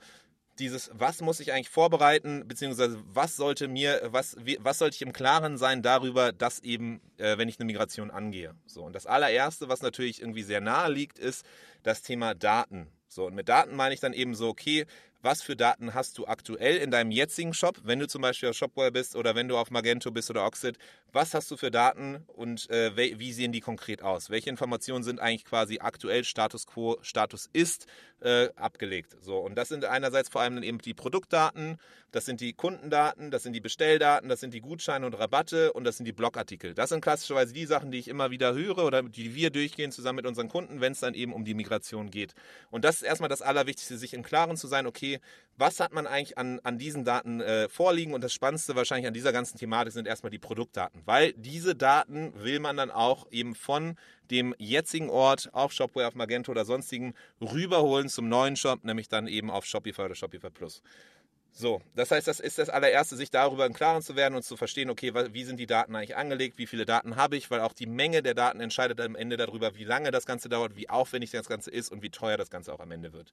dieses, was muss ich eigentlich vorbereiten, beziehungsweise was sollte mir, was, was sollte ich im Klaren sein darüber, dass eben, äh, wenn ich eine Migration angehe. So, und das allererste, was natürlich irgendwie sehr nahe liegt, ist das Thema Daten. So, und mit Daten meine ich dann eben so, okay, was für Daten hast du aktuell in deinem jetzigen Shop, wenn du zum Beispiel auf Shopware bist oder wenn du auf Magento bist oder Oxid, was hast du für Daten und äh, wie sehen die konkret aus? Welche Informationen sind eigentlich quasi aktuell Status quo, Status ist äh, abgelegt? So, und das sind einerseits vor allem dann eben die Produktdaten, das sind die Kundendaten, das sind die Bestelldaten, das sind die Gutscheine und Rabatte und das sind die Blogartikel. Das sind klassischerweise die Sachen, die ich immer wieder höre oder die wir durchgehen zusammen mit unseren Kunden, wenn es dann eben um die Migration geht. Und das ist erstmal das Allerwichtigste, sich im Klaren zu sein, okay, was hat man eigentlich an, an diesen Daten äh, vorliegen? Und das Spannendste wahrscheinlich an dieser ganzen Thematik sind erstmal die Produktdaten, weil diese Daten will man dann auch eben von dem jetzigen Ort auf Shopware, auf Magento oder sonstigen rüberholen zum neuen Shop, nämlich dann eben auf Shopify oder Shopify Plus. So, das heißt, das ist das allererste, sich darüber im Klaren zu werden und zu verstehen, okay, wie sind die Daten eigentlich angelegt, wie viele Daten habe ich, weil auch die Menge der Daten entscheidet am Ende darüber, wie lange das Ganze dauert, wie aufwendig das Ganze ist und wie teuer das Ganze auch am Ende wird.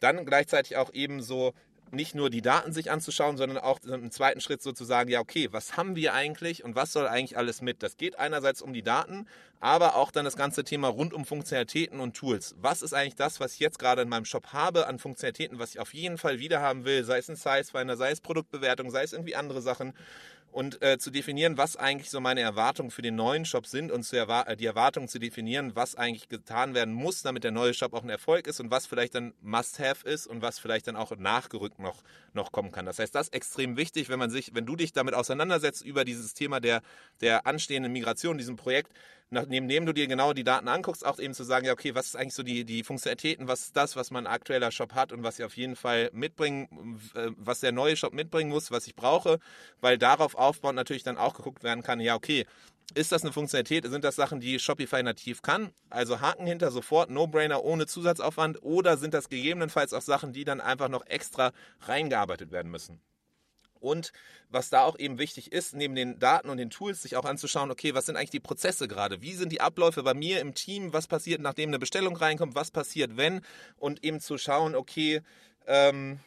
Dann gleichzeitig auch eben so nicht nur die Daten sich anzuschauen, sondern auch im zweiten Schritt sozusagen, ja, okay, was haben wir eigentlich und was soll eigentlich alles mit? Das geht einerseits um die Daten, aber auch dann das ganze Thema rund um Funktionalitäten und Tools. Was ist eigentlich das, was ich jetzt gerade in meinem Shop habe an Funktionalitäten, was ich auf jeden Fall wieder haben will, sei es ein Size-Finder, sei es Produktbewertung, sei es irgendwie andere Sachen und äh, zu definieren, was eigentlich so meine Erwartungen für den neuen Shop sind und zu erwar äh, die Erwartungen zu definieren, was eigentlich getan werden muss, damit der neue Shop auch ein Erfolg ist und was vielleicht dann Must-Have ist und was vielleicht dann auch nachgerückt noch, noch kommen kann. Das heißt, das ist extrem wichtig, wenn man sich, wenn du dich damit auseinandersetzt über dieses Thema der, der anstehenden Migration, diesem Projekt, nachdem du dir genau die Daten anguckst, auch eben zu sagen, ja, okay, was ist eigentlich so die, die Funktionalitäten, was ist das, was mein aktueller Shop hat und was ich auf jeden Fall mitbringen, äh, was der neue Shop mitbringen muss, was ich brauche, weil darauf aufbauend natürlich dann auch geguckt werden kann, ja, okay, ist das eine Funktionalität? Sind das Sachen, die Shopify nativ kann? Also Haken hinter sofort, No-Brainer ohne Zusatzaufwand oder sind das gegebenenfalls auch Sachen, die dann einfach noch extra reingearbeitet werden müssen? Und was da auch eben wichtig ist, neben den Daten und den Tools sich auch anzuschauen, okay, was sind eigentlich die Prozesse gerade? Wie sind die Abläufe bei mir im Team? Was passiert, nachdem eine Bestellung reinkommt? Was passiert, wenn? Und eben zu schauen, okay, ähm,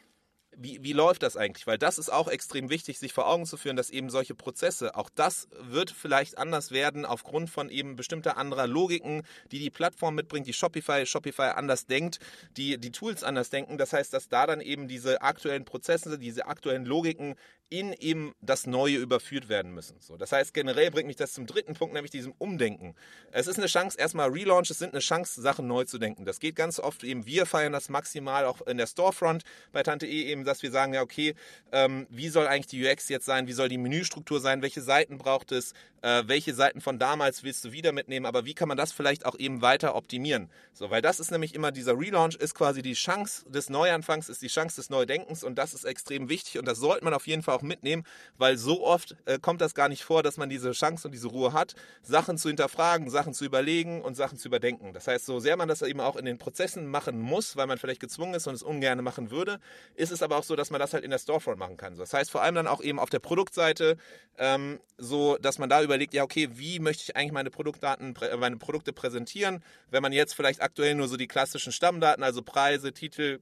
wie, wie läuft das eigentlich? Weil das ist auch extrem wichtig, sich vor Augen zu führen, dass eben solche Prozesse, auch das wird vielleicht anders werden aufgrund von eben bestimmter anderer Logiken, die die Plattform mitbringt, die Shopify, Shopify anders denkt, die die Tools anders denken. Das heißt, dass da dann eben diese aktuellen Prozesse, diese aktuellen Logiken in eben das Neue überführt werden müssen. So, das heißt, generell bringt mich das zum dritten Punkt, nämlich diesem Umdenken. Es ist eine Chance, erstmal Relaunches sind eine Chance, Sachen neu zu denken. Das geht ganz oft eben, wir feiern das maximal auch in der Storefront bei Tante E eben, dass wir sagen, ja, okay, ähm, wie soll eigentlich die UX jetzt sein, wie soll die Menüstruktur sein, welche Seiten braucht es, äh, welche Seiten von damals willst du wieder mitnehmen, aber wie kann man das vielleicht auch eben weiter optimieren? So, weil das ist nämlich immer dieser Relaunch, ist quasi die Chance des Neuanfangs, ist die Chance des Neudenkens und das ist extrem wichtig und das sollte man auf jeden Fall auch mitnehmen, weil so oft äh, kommt das gar nicht vor, dass man diese Chance und diese Ruhe hat, Sachen zu hinterfragen, Sachen zu überlegen und Sachen zu überdenken. Das heißt, so sehr man das eben auch in den Prozessen machen muss, weil man vielleicht gezwungen ist und es ungern machen würde, ist es aber auch so, dass man das halt in der Storefront machen kann. Das heißt vor allem dann auch eben auf der Produktseite, ähm, so dass man da überlegt, ja okay, wie möchte ich eigentlich meine Produktdaten, meine Produkte präsentieren? Wenn man jetzt vielleicht aktuell nur so die klassischen Stammdaten, also Preise, Titel,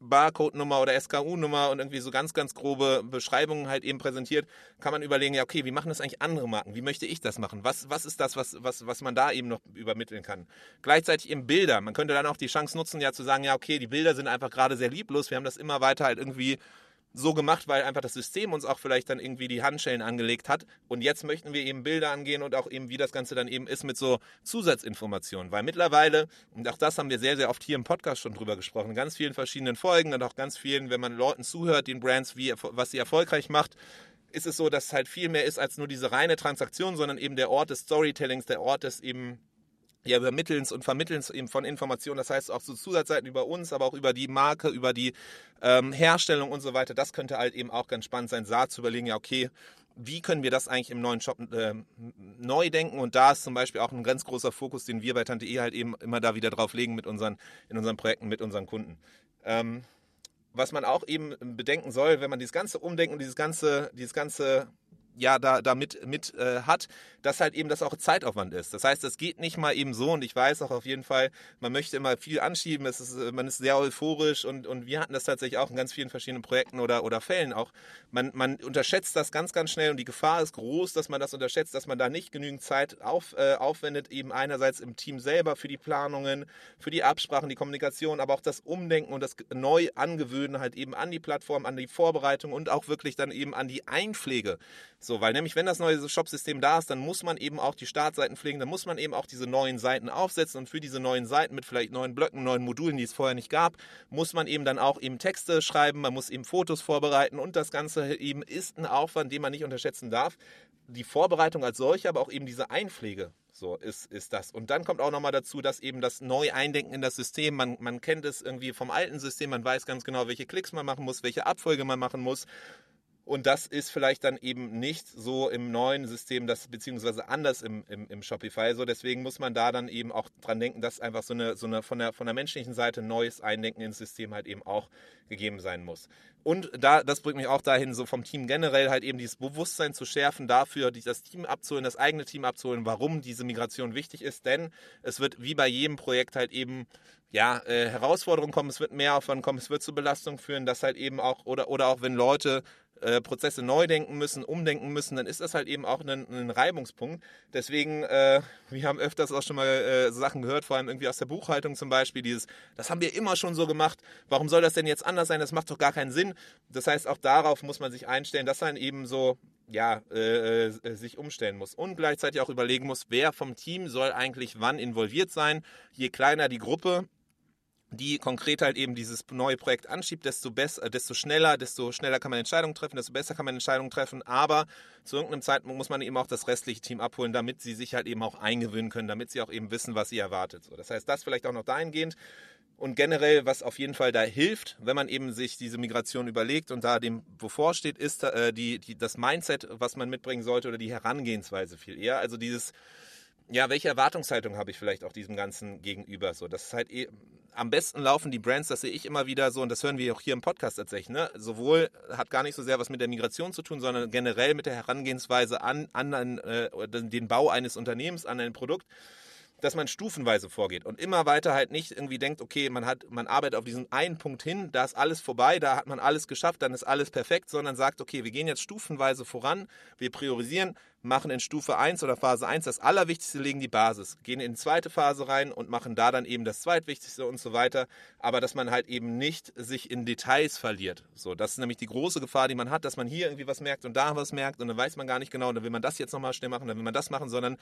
Barcode-Nummer oder SKU-Nummer und irgendwie so ganz, ganz grobe Beschreibungen halt eben präsentiert, kann man überlegen, ja, okay, wie machen das eigentlich andere Marken? Wie möchte ich das machen? Was, was ist das, was, was, was man da eben noch übermitteln kann? Gleichzeitig eben Bilder. Man könnte dann auch die Chance nutzen, ja zu sagen, ja, okay, die Bilder sind einfach gerade sehr lieblos. Wir haben das immer weiter halt irgendwie so gemacht, weil einfach das System uns auch vielleicht dann irgendwie die Handschellen angelegt hat. Und jetzt möchten wir eben Bilder angehen und auch eben, wie das Ganze dann eben ist mit so Zusatzinformationen. Weil mittlerweile, und auch das haben wir sehr, sehr oft hier im Podcast schon drüber gesprochen, in ganz vielen verschiedenen Folgen und auch ganz vielen, wenn man Leuten zuhört, den Brands, wie, was sie erfolgreich macht, ist es so, dass es halt viel mehr ist als nur diese reine Transaktion, sondern eben der Ort des Storytellings, der Ort des eben ja, Übermittelns und Vermittelns eben von Informationen, das heißt auch so Zusatzseiten über uns, aber auch über die Marke, über die ähm, Herstellung und so weiter. Das könnte halt eben auch ganz spannend sein, da zu überlegen, ja, okay, wie können wir das eigentlich im neuen Shop äh, neu denken? Und da ist zum Beispiel auch ein ganz großer Fokus, den wir bei Tante E halt eben immer da wieder drauf legen mit unseren, in unseren Projekten, mit unseren Kunden. Ähm, was man auch eben bedenken soll, wenn man dieses ganze Umdenken dieses ganze, dieses ganze ja da, da mit, mit äh, hat, dass halt eben das auch Zeitaufwand ist. Das heißt, das geht nicht mal eben so und ich weiß auch auf jeden Fall, man möchte immer viel anschieben, es ist, man ist sehr euphorisch und, und wir hatten das tatsächlich auch in ganz vielen verschiedenen Projekten oder, oder Fällen auch. Man, man unterschätzt das ganz, ganz schnell und die Gefahr ist groß, dass man das unterschätzt, dass man da nicht genügend Zeit auf, äh, aufwendet, eben einerseits im Team selber für die Planungen, für die Absprachen, die Kommunikation, aber auch das Umdenken und das neu angewöhnen halt eben an die Plattform, an die Vorbereitung und auch wirklich dann eben an die Einpflege. So, weil nämlich, wenn das neue Shop-System da ist, dann muss man eben auch die Startseiten pflegen, dann muss man eben auch diese neuen Seiten aufsetzen und für diese neuen Seiten mit vielleicht neuen Blöcken, neuen Modulen, die es vorher nicht gab, muss man eben dann auch eben Texte schreiben, man muss eben Fotos vorbereiten und das Ganze eben ist ein Aufwand, den man nicht unterschätzen darf. Die Vorbereitung als solche, aber auch eben diese Einpflege so ist, ist das. Und dann kommt auch nochmal dazu, dass eben das Neu-Eindenken in das System, man, man kennt es irgendwie vom alten System, man weiß ganz genau, welche Klicks man machen muss, welche Abfolge man machen muss. Und das ist vielleicht dann eben nicht so im neuen System, das beziehungsweise anders im, im, im Shopify. So deswegen muss man da dann eben auch dran denken, dass einfach so eine, so eine von der von der menschlichen Seite neues Eindenken ins System halt eben auch gegeben sein muss. Und da, das bringt mich auch dahin, so vom Team generell halt eben dieses Bewusstsein zu schärfen, dafür das Team abzuholen, das eigene Team abzuholen, warum diese Migration wichtig ist. Denn es wird wie bei jedem Projekt halt eben ja, äh, Herausforderungen kommen, es wird mehr Aufwand kommen, es wird zu Belastung führen, dass halt eben auch, oder, oder auch wenn Leute äh, Prozesse neu denken müssen, umdenken müssen, dann ist das halt eben auch ein, ein Reibungspunkt. Deswegen, äh, wir haben öfters auch schon mal äh, Sachen gehört, vor allem irgendwie aus der Buchhaltung zum Beispiel, dieses, das haben wir immer schon so gemacht, warum soll das denn jetzt anders sein, das macht doch gar keinen Sinn. Das heißt, auch darauf muss man sich einstellen, dass dann eben so ja, äh, äh, sich umstellen muss und gleichzeitig auch überlegen muss, wer vom Team soll eigentlich wann involviert sein. Je kleiner die Gruppe, die konkret halt eben dieses neue Projekt anschiebt, desto besser, äh, desto schneller, desto schneller kann man Entscheidungen treffen, desto besser kann man Entscheidungen treffen. Aber zu irgendeinem Zeitpunkt muss man eben auch das restliche Team abholen, damit sie sich halt eben auch eingewöhnen können, damit sie auch eben wissen, was sie erwartet. So, das heißt, das vielleicht auch noch dahingehend. Und generell, was auf jeden Fall da hilft, wenn man eben sich diese Migration überlegt und da dem bevorsteht, ist äh, die, die, das Mindset, was man mitbringen sollte oder die Herangehensweise viel eher. Also dieses, ja, welche Erwartungshaltung habe ich vielleicht auch diesem Ganzen gegenüber? So, das ist halt eh, am besten laufen die Brands, das sehe ich immer wieder so und das hören wir auch hier im Podcast tatsächlich. Ne? Sowohl hat gar nicht so sehr was mit der Migration zu tun, sondern generell mit der Herangehensweise an, an äh, den Bau eines Unternehmens, an ein Produkt dass man stufenweise vorgeht und immer weiter halt nicht irgendwie denkt, okay, man hat, man arbeitet auf diesen einen Punkt hin, da ist alles vorbei, da hat man alles geschafft, dann ist alles perfekt, sondern sagt, okay, wir gehen jetzt stufenweise voran, wir priorisieren, machen in Stufe 1 oder Phase 1 das Allerwichtigste, legen die Basis, gehen in die zweite Phase rein und machen da dann eben das Zweitwichtigste und so weiter. Aber dass man halt eben nicht sich in Details verliert. So, das ist nämlich die große Gefahr, die man hat, dass man hier irgendwie was merkt und da was merkt und dann weiß man gar nicht genau, dann will man das jetzt nochmal schnell machen, dann will man das machen, sondern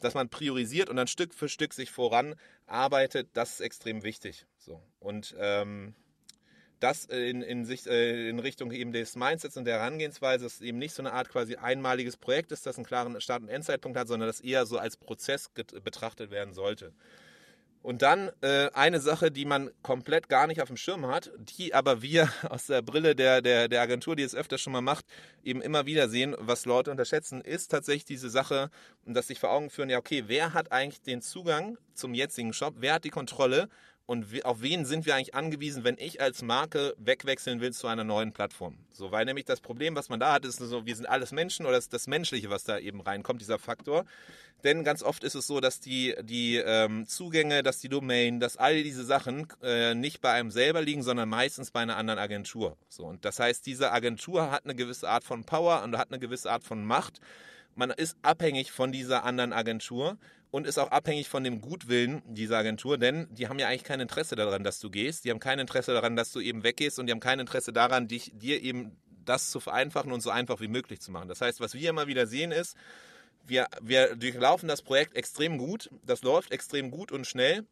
dass man priorisiert und dann Stück für Stück sich voran arbeitet, das ist extrem wichtig. So. Und ähm, das in, in, Sicht, äh, in Richtung eben des Mindsets und der Herangehensweise, dass es eben nicht so eine Art quasi einmaliges Projekt ist, das einen klaren Start- und Endzeitpunkt hat, sondern das eher so als Prozess betrachtet werden sollte. Und dann äh, eine Sache, die man komplett gar nicht auf dem Schirm hat, die aber wir aus der Brille der, der, der Agentur, die es öfter schon mal macht, eben immer wieder sehen, was Leute unterschätzen, ist tatsächlich diese Sache, dass sich vor Augen führen, ja, okay, wer hat eigentlich den Zugang zum jetzigen Shop, wer hat die Kontrolle und auf wen sind wir eigentlich angewiesen, wenn ich als Marke wegwechseln will zu einer neuen Plattform? So, weil nämlich das Problem, was man da hat, ist so, wir sind alles Menschen oder das ist das Menschliche, was da eben reinkommt, dieser Faktor. Denn ganz oft ist es so, dass die, die ähm, Zugänge, dass die Domain, dass all diese Sachen äh, nicht bei einem selber liegen, sondern meistens bei einer anderen Agentur. So, und das heißt, diese Agentur hat eine gewisse Art von Power und hat eine gewisse Art von Macht. Man ist abhängig von dieser anderen Agentur und ist auch abhängig von dem Gutwillen dieser Agentur, denn die haben ja eigentlich kein Interesse daran, dass du gehst. Die haben kein Interesse daran, dass du eben weggehst und die haben kein Interesse daran, dich, dir eben das zu vereinfachen und so einfach wie möglich zu machen. Das heißt, was wir immer wieder sehen ist, wir, wir durchlaufen das Projekt extrem gut, das läuft extrem gut und schnell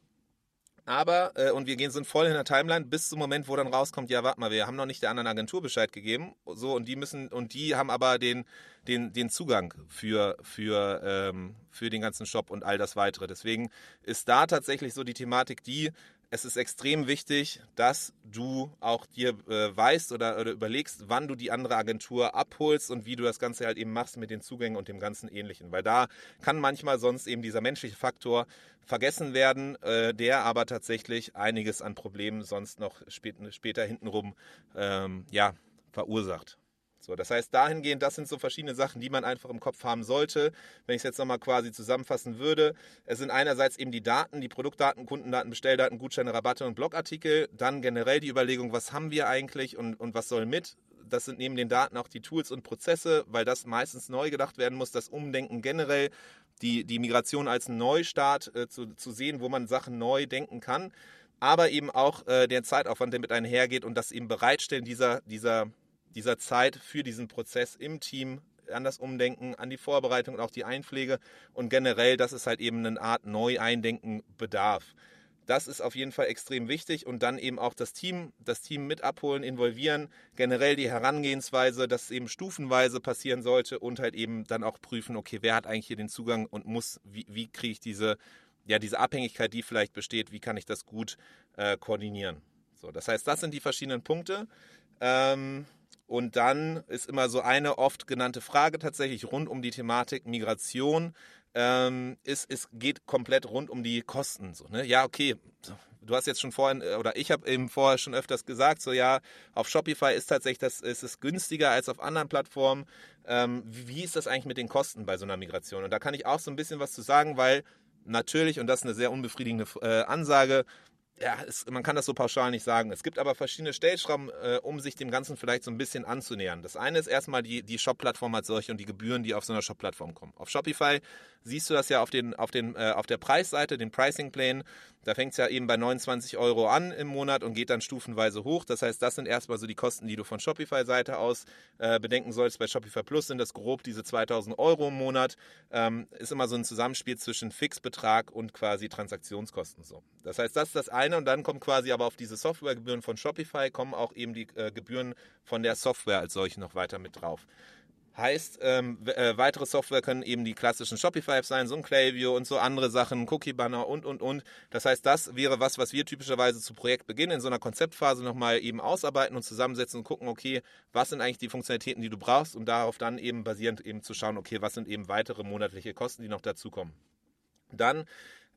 aber, äh, und wir gehen, sind voll in der Timeline bis zum Moment, wo dann rauskommt, ja, warte mal, wir haben noch nicht der anderen Agentur Bescheid gegeben. So, und die müssen, und die haben aber den, den, den Zugang für, für, ähm, für den ganzen Shop und all das weitere. Deswegen ist da tatsächlich so die Thematik, die es ist extrem wichtig, dass du auch dir äh, weißt oder, oder, überlegst, wann du die andere Agentur abholst und wie du das Ganze halt eben machst mit den Zugängen und dem ganzen Ähnlichen. Weil da kann manchmal sonst eben dieser menschliche Faktor vergessen werden, äh, der aber tatsächlich einiges an Problemen sonst noch spät, später hintenrum ähm, ja, verursacht. So, das heißt, dahingehend, das sind so verschiedene Sachen, die man einfach im Kopf haben sollte. Wenn ich es jetzt nochmal quasi zusammenfassen würde, es sind einerseits eben die Daten, die Produktdaten, Kundendaten, Bestelldaten, Gutscheine, Rabatte und Blogartikel. Dann generell die Überlegung, was haben wir eigentlich und, und was soll mit? Das sind neben den Daten auch die Tools und Prozesse, weil das meistens neu gedacht werden muss, das Umdenken generell, die, die Migration als Neustart äh, zu, zu sehen, wo man Sachen neu denken kann aber eben auch äh, der Zeitaufwand, der mit einhergeht und das eben Bereitstellen dieser, dieser dieser Zeit für diesen Prozess im Team, an das Umdenken, an die Vorbereitung und auch die Einpflege und generell, dass es halt eben eine Art Neueindenken bedarf. Das ist auf jeden Fall extrem wichtig und dann eben auch das Team, das Team mit abholen, involvieren, generell die Herangehensweise, dass es eben stufenweise passieren sollte und halt eben dann auch prüfen, okay, wer hat eigentlich hier den Zugang und muss, wie, wie kriege ich diese, ja, diese Abhängigkeit, die vielleicht besteht, wie kann ich das gut äh, koordinieren. So, das heißt, das sind die verschiedenen Punkte. Ähm, und dann ist immer so eine oft genannte Frage tatsächlich rund um die Thematik Migration. Ähm, ist, es geht komplett rund um die Kosten. So, ne? Ja, okay, du hast jetzt schon vorhin, äh, oder ich habe eben vorher schon öfters gesagt, so ja, auf Shopify ist tatsächlich das, ist es günstiger als auf anderen Plattformen. Ähm, wie, ist das eigentlich mit den Kosten bei so einer Migration? Und da kann ich auch so ein bisschen was zu sagen, weil natürlich, und das ist eine sehr unbefriedigende äh, Ansage, ja, es, man kann das so pauschal nicht sagen. Es gibt aber verschiedene Stellschrauben, äh, um sich dem Ganzen vielleicht so ein bisschen anzunähern. Das eine ist erstmal die, die Shop-Plattform als solche und die Gebühren, die auf so einer Shop-Plattform kommen. Auf Shopify siehst du das ja auf, den, auf, den, äh, auf der Preisseite, den Pricing-Plane. Da fängt es ja eben bei 29 Euro an im Monat und geht dann stufenweise hoch. Das heißt, das sind erstmal so die Kosten, die du von Shopify-Seite aus äh, bedenken sollst. Bei Shopify Plus sind das grob diese 2000 Euro im Monat. Ähm, ist immer so ein Zusammenspiel zwischen Fixbetrag und quasi Transaktionskosten. So. Das heißt, das ist das eine und dann kommt quasi aber auf diese Softwaregebühren von Shopify kommen auch eben die äh, Gebühren von der Software als solche noch weiter mit drauf. Heißt, ähm, äh, weitere Software können eben die klassischen Shopify-Apps sein, so ein Klaviyo und so andere Sachen, Cookie-Banner und, und, und. Das heißt, das wäre was, was wir typischerweise zu Projektbeginn in so einer Konzeptphase nochmal eben ausarbeiten und zusammensetzen und gucken, okay, was sind eigentlich die Funktionalitäten, die du brauchst, um darauf dann eben basierend eben zu schauen, okay, was sind eben weitere monatliche Kosten, die noch dazukommen. Dann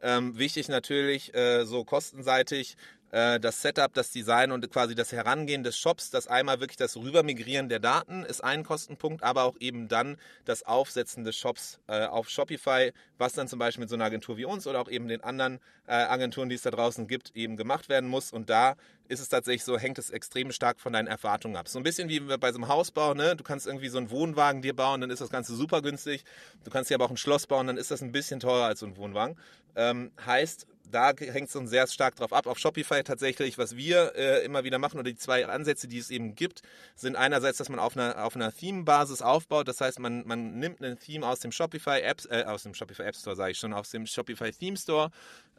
ähm, wichtig natürlich, äh, so kostenseitig, äh, das Setup, das Design und quasi das Herangehen des Shops, das einmal wirklich das Rübermigrieren der Daten ist ein Kostenpunkt, aber auch eben dann das Aufsetzen des Shops äh, auf Shopify, was dann zum Beispiel mit so einer Agentur wie uns oder auch eben den anderen äh, Agenturen, die es da draußen gibt, eben gemacht werden muss. Und da ist es tatsächlich so, hängt es extrem stark von deinen Erwartungen ab. So ein bisschen wie bei so einem Hausbau, ne? Du kannst irgendwie so einen Wohnwagen dir bauen, dann ist das Ganze super günstig. Du kannst dir aber auch ein Schloss bauen, dann ist das ein bisschen teurer als so ein Wohnwagen. Ähm, heißt, da hängt es uns sehr stark drauf ab. Auf Shopify tatsächlich, was wir äh, immer wieder machen oder die zwei Ansätze, die es eben gibt, sind einerseits, dass man auf einer, auf einer Theme-Basis aufbaut. Das heißt, man, man nimmt ein Theme aus dem Shopify Apps, äh, aus dem Shopify App Store, sage ich schon, aus dem Shopify Theme Store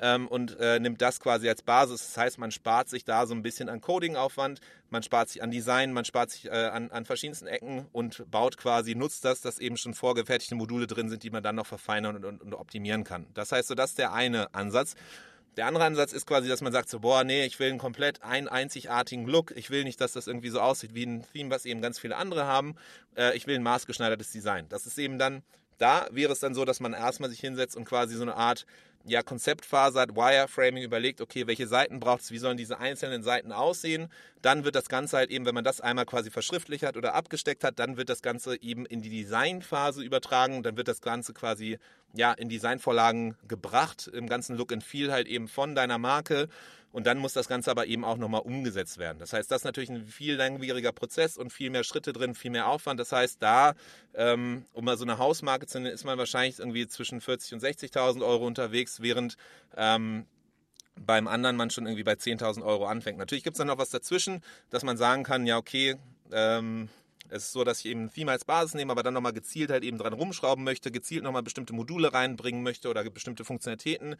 ähm, und äh, nimmt das quasi als Basis. Das heißt, man spart sich da so ein bisschen an Coding-Aufwand, man spart sich an Design, man spart sich äh, an, an verschiedensten Ecken und baut quasi, nutzt das, dass eben schon vorgefertigte Module drin sind, die man dann noch verfeinern und, und, und optimieren kann. Das heißt, so das ist der eine Ansatz. Der andere Ansatz ist quasi, dass man sagt so, boah, nee, ich will einen komplett einen einzigartigen Look. Ich will nicht, dass das irgendwie so aussieht wie ein Theme, was eben ganz viele andere haben. Äh, ich will ein maßgeschneidertes Design. Das ist eben dann, da wäre es dann so, dass man erstmal sich hinsetzt und quasi so eine Art ja, Konzeptphase hat, Wireframing überlegt, okay, welche Seiten braucht es, wie sollen diese einzelnen Seiten aussehen. Dann wird das Ganze halt eben, wenn man das einmal quasi verschriftlicht hat oder abgesteckt hat, dann wird das Ganze eben in die Designphase übertragen. Dann wird das Ganze quasi ja, in Designvorlagen gebracht, im ganzen Look and Feel halt eben von deiner Marke. Und dann muss das Ganze aber eben auch nochmal umgesetzt werden. Das heißt, das ist natürlich ein viel langwieriger Prozess und viel mehr Schritte drin, viel mehr Aufwand. Das heißt, da, ähm, um mal so eine Hausmarke zu nennen, ist man wahrscheinlich irgendwie zwischen 40.000 und 60.000 Euro unterwegs, während ähm, beim anderen man schon irgendwie bei 10.000 Euro anfängt. Natürlich gibt es dann noch was dazwischen, dass man sagen kann, ja, okay, ähm, es ist so, dass ich eben ein Theme als Basis nehme, aber dann nochmal gezielt halt eben dran rumschrauben möchte, gezielt nochmal bestimmte Module reinbringen möchte oder bestimmte Funktionalitäten.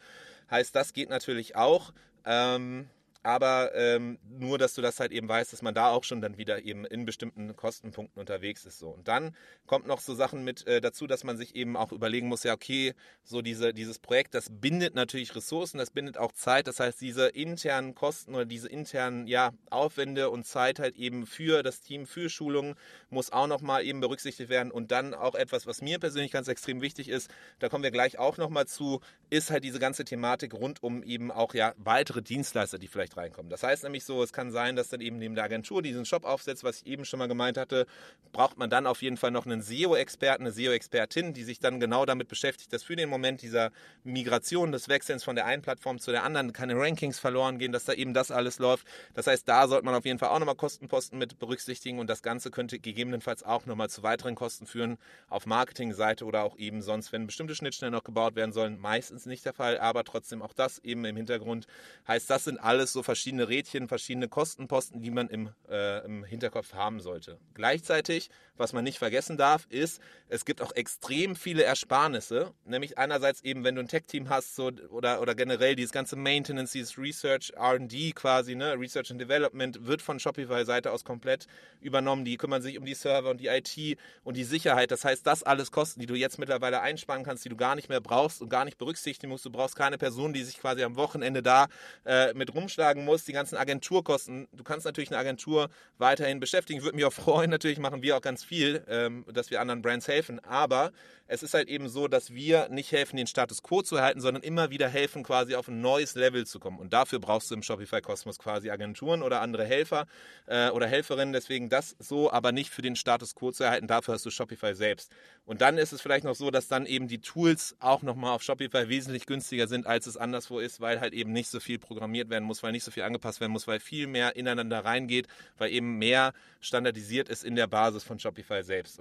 Heißt, das geht natürlich auch. Ähm, aber ähm, nur, dass du das halt eben weißt, dass man da auch schon dann wieder eben in bestimmten Kostenpunkten unterwegs ist. So. Und dann kommt noch so Sachen mit äh, dazu, dass man sich eben auch überlegen muss, ja, okay, so diese, dieses Projekt, das bindet natürlich Ressourcen, das bindet auch Zeit. Das heißt, diese internen Kosten oder diese internen ja, Aufwände und Zeit halt eben für das Team, für Schulungen, muss auch nochmal eben berücksichtigt werden. Und dann auch etwas, was mir persönlich ganz extrem wichtig ist, da kommen wir gleich auch nochmal zu, ist halt diese ganze Thematik rund um eben auch ja weitere Dienstleister, die vielleicht reinkommen. Das heißt nämlich so, es kann sein, dass dann eben neben der Agentur diesen Shop aufsetzt, was ich eben schon mal gemeint hatte, braucht man dann auf jeden Fall noch einen SEO-Experten, eine SEO-Expertin, die sich dann genau damit beschäftigt, dass für den Moment dieser Migration, des Wechselns von der einen Plattform zu der anderen keine Rankings verloren gehen, dass da eben das alles läuft. Das heißt, da sollte man auf jeden Fall auch nochmal Kostenposten mit berücksichtigen und das Ganze könnte gegebenenfalls auch nochmal zu weiteren Kosten führen auf Marketingseite oder auch eben sonst, wenn bestimmte Schnittstellen noch gebaut werden sollen. Meistens nicht der Fall, aber trotzdem auch das eben im Hintergrund. Heißt, das sind alles so verschiedene Rädchen, verschiedene Kostenposten, die man im, äh, im Hinterkopf haben sollte. Gleichzeitig, was man nicht vergessen darf, ist, es gibt auch extrem viele Ersparnisse. Nämlich einerseits eben, wenn du ein Tech-Team hast so, oder, oder generell dieses ganze Maintenance, dieses Research, RD quasi, ne, Research and Development, wird von Shopify-Seite aus komplett übernommen. Die kümmern sich um die Server und die IT und die Sicherheit. Das heißt, das alles Kosten, die du jetzt mittlerweile einsparen kannst, die du gar nicht mehr brauchst und gar nicht berücksichtigen musst. Du brauchst keine Person, die sich quasi am Wochenende da äh, mit rumschlagen muss. Die ganzen Agenturkosten. Du kannst natürlich eine Agentur weiterhin beschäftigen. Würde mich auch freuen, natürlich machen wir auch ganz viel, ähm, dass wir anderen Brands helfen. Aber es ist halt eben so, dass wir nicht helfen, den Status quo zu erhalten, sondern immer wieder helfen, quasi auf ein neues Level zu kommen. Und dafür brauchst du im Shopify Kosmos quasi Agenturen oder andere Helfer äh, oder Helferinnen. Deswegen das so, aber nicht für den Status quo zu erhalten. Dafür hast du Shopify selbst. Und dann ist es vielleicht noch so, dass dann eben die Tools auch nochmal auf Shopify wesentlich günstiger sind, als es anderswo ist, weil halt eben nicht so viel programmiert werden muss, weil nicht so viel angepasst werden muss, weil viel mehr ineinander reingeht, weil eben mehr standardisiert ist in der Basis von Shopify selbst.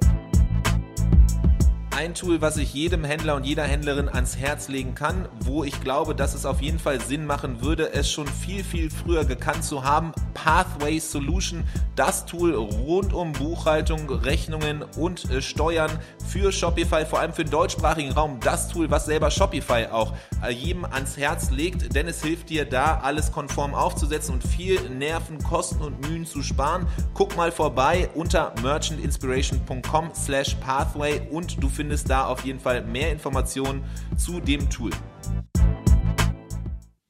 Ein Tool, was ich jedem Händler und jeder Händlerin ans Herz legen kann, wo ich glaube, dass es auf jeden Fall Sinn machen würde, es schon viel, viel früher gekannt zu haben. Pathway Solution, das Tool rund um Buchhaltung, Rechnungen und äh, Steuern für Shopify, vor allem für den deutschsprachigen Raum. Das Tool, was selber Shopify auch äh, jedem ans Herz legt, denn es hilft dir da, alles konform aufzusetzen und viel Nerven, Kosten und Mühen zu sparen. Guck mal vorbei unter merchantinspiration.com slash pathway und du findest findest da auf jeden Fall mehr Informationen zu dem Tool.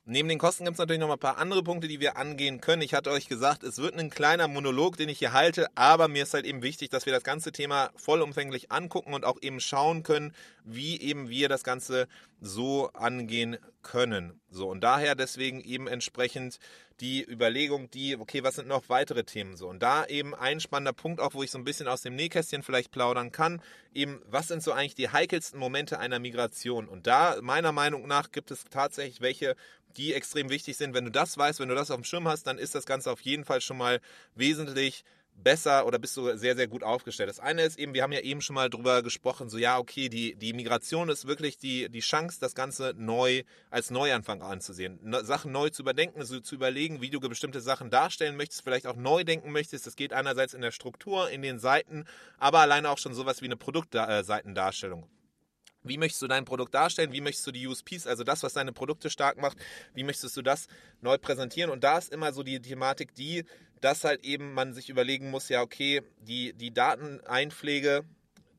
Neben den Kosten gibt es natürlich noch ein paar andere Punkte, die wir angehen können. Ich hatte euch gesagt, es wird ein kleiner Monolog, den ich hier halte, aber mir ist halt eben wichtig, dass wir das ganze Thema vollumfänglich angucken und auch eben schauen können, wie eben wir das Ganze so angehen können. So und daher deswegen eben entsprechend die Überlegung, die, okay, was sind noch weitere Themen so? Und da eben ein spannender Punkt auch, wo ich so ein bisschen aus dem Nähkästchen vielleicht plaudern kann, eben, was sind so eigentlich die heikelsten Momente einer Migration? Und da, meiner Meinung nach, gibt es tatsächlich welche, die extrem wichtig sind. Wenn du das weißt, wenn du das auf dem Schirm hast, dann ist das Ganze auf jeden Fall schon mal wesentlich besser oder bist du sehr, sehr gut aufgestellt. Das eine ist eben, wir haben ja eben schon mal drüber gesprochen, so ja, okay, die, die Migration ist wirklich die, die Chance, das Ganze neu als Neuanfang anzusehen. Ne, Sachen neu zu überdenken, also zu überlegen, wie du bestimmte Sachen darstellen möchtest, vielleicht auch neu denken möchtest. Das geht einerseits in der Struktur, in den Seiten, aber alleine auch schon sowas wie eine Produktseitendarstellung. Wie möchtest du dein Produkt darstellen? Wie möchtest du die USPs, also das, was deine Produkte stark macht, wie möchtest du das neu präsentieren? Und da ist immer so die Thematik, die, dass halt eben man sich überlegen muss, ja, okay, die, die Dateneinpflege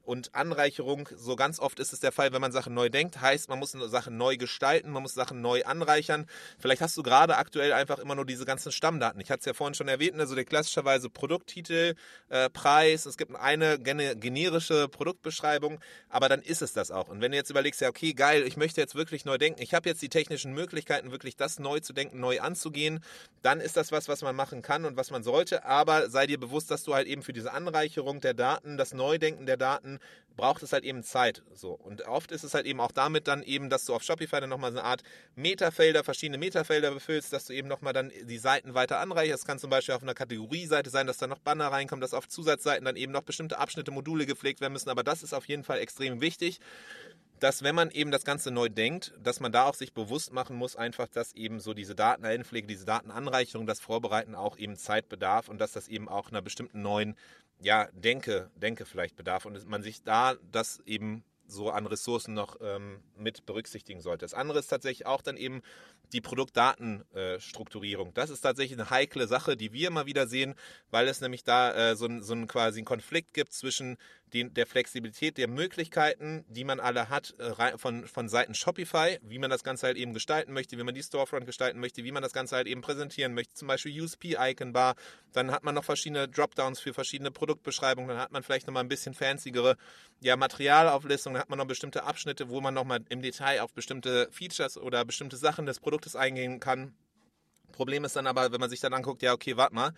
und Anreicherung, so ganz oft ist es der Fall, wenn man Sachen neu denkt, heißt, man muss Sachen neu gestalten, man muss Sachen neu anreichern. Vielleicht hast du gerade aktuell einfach immer nur diese ganzen Stammdaten. Ich hatte es ja vorhin schon erwähnt, also der klassischerweise Produkttitel, äh, Preis, es gibt eine generische Produktbeschreibung, aber dann ist es das auch. Und wenn du jetzt überlegst, ja, okay, geil, ich möchte jetzt wirklich neu denken, ich habe jetzt die technischen Möglichkeiten, wirklich das neu zu denken, neu anzugehen, dann ist das was, was man machen kann und was man sollte, aber sei dir bewusst, dass du halt eben für diese Anreicherung der Daten, das Neudenken der Daten, braucht es halt eben Zeit. So. Und oft ist es halt eben auch damit dann eben, dass du auf Shopify dann nochmal so eine Art Metafelder, verschiedene Metafelder befüllst, dass du eben nochmal dann die Seiten weiter anreicherst. Das kann zum Beispiel auf einer Kategorieseite sein, dass da noch Banner reinkommen, dass auf Zusatzseiten dann eben noch bestimmte Abschnitte, Module gepflegt werden müssen. Aber das ist auf jeden Fall extrem wichtig dass wenn man eben das Ganze neu denkt, dass man da auch sich bewusst machen muss, einfach, dass eben so diese Dateneinpflege, diese Datenanreicherung, das Vorbereiten auch eben Zeit bedarf und dass das eben auch einer bestimmten neuen, ja, Denke, Denke vielleicht bedarf und man sich da das eben so an Ressourcen noch ähm, mit berücksichtigen sollte. Das andere ist tatsächlich auch dann eben die Produktdatenstrukturierung. Äh, das ist tatsächlich eine heikle Sache, die wir immer wieder sehen, weil es nämlich da äh, so, so einen quasi einen Konflikt gibt zwischen den, der Flexibilität der Möglichkeiten, die man alle hat äh, von, von Seiten Shopify, wie man das Ganze halt eben gestalten möchte, wie man die Storefront gestalten möchte, wie man das Ganze halt eben präsentieren möchte, zum Beispiel USP-Icon-Bar, dann hat man noch verschiedene Dropdowns für verschiedene Produktbeschreibungen, dann hat man vielleicht nochmal ein bisschen fancyere ja, Materialauflistungen, dann hat man noch bestimmte Abschnitte, wo man nochmal im Detail auf bestimmte Features oder bestimmte Sachen des Produktes eingehen kann. Problem ist dann aber, wenn man sich dann anguckt, ja, okay, warte mal,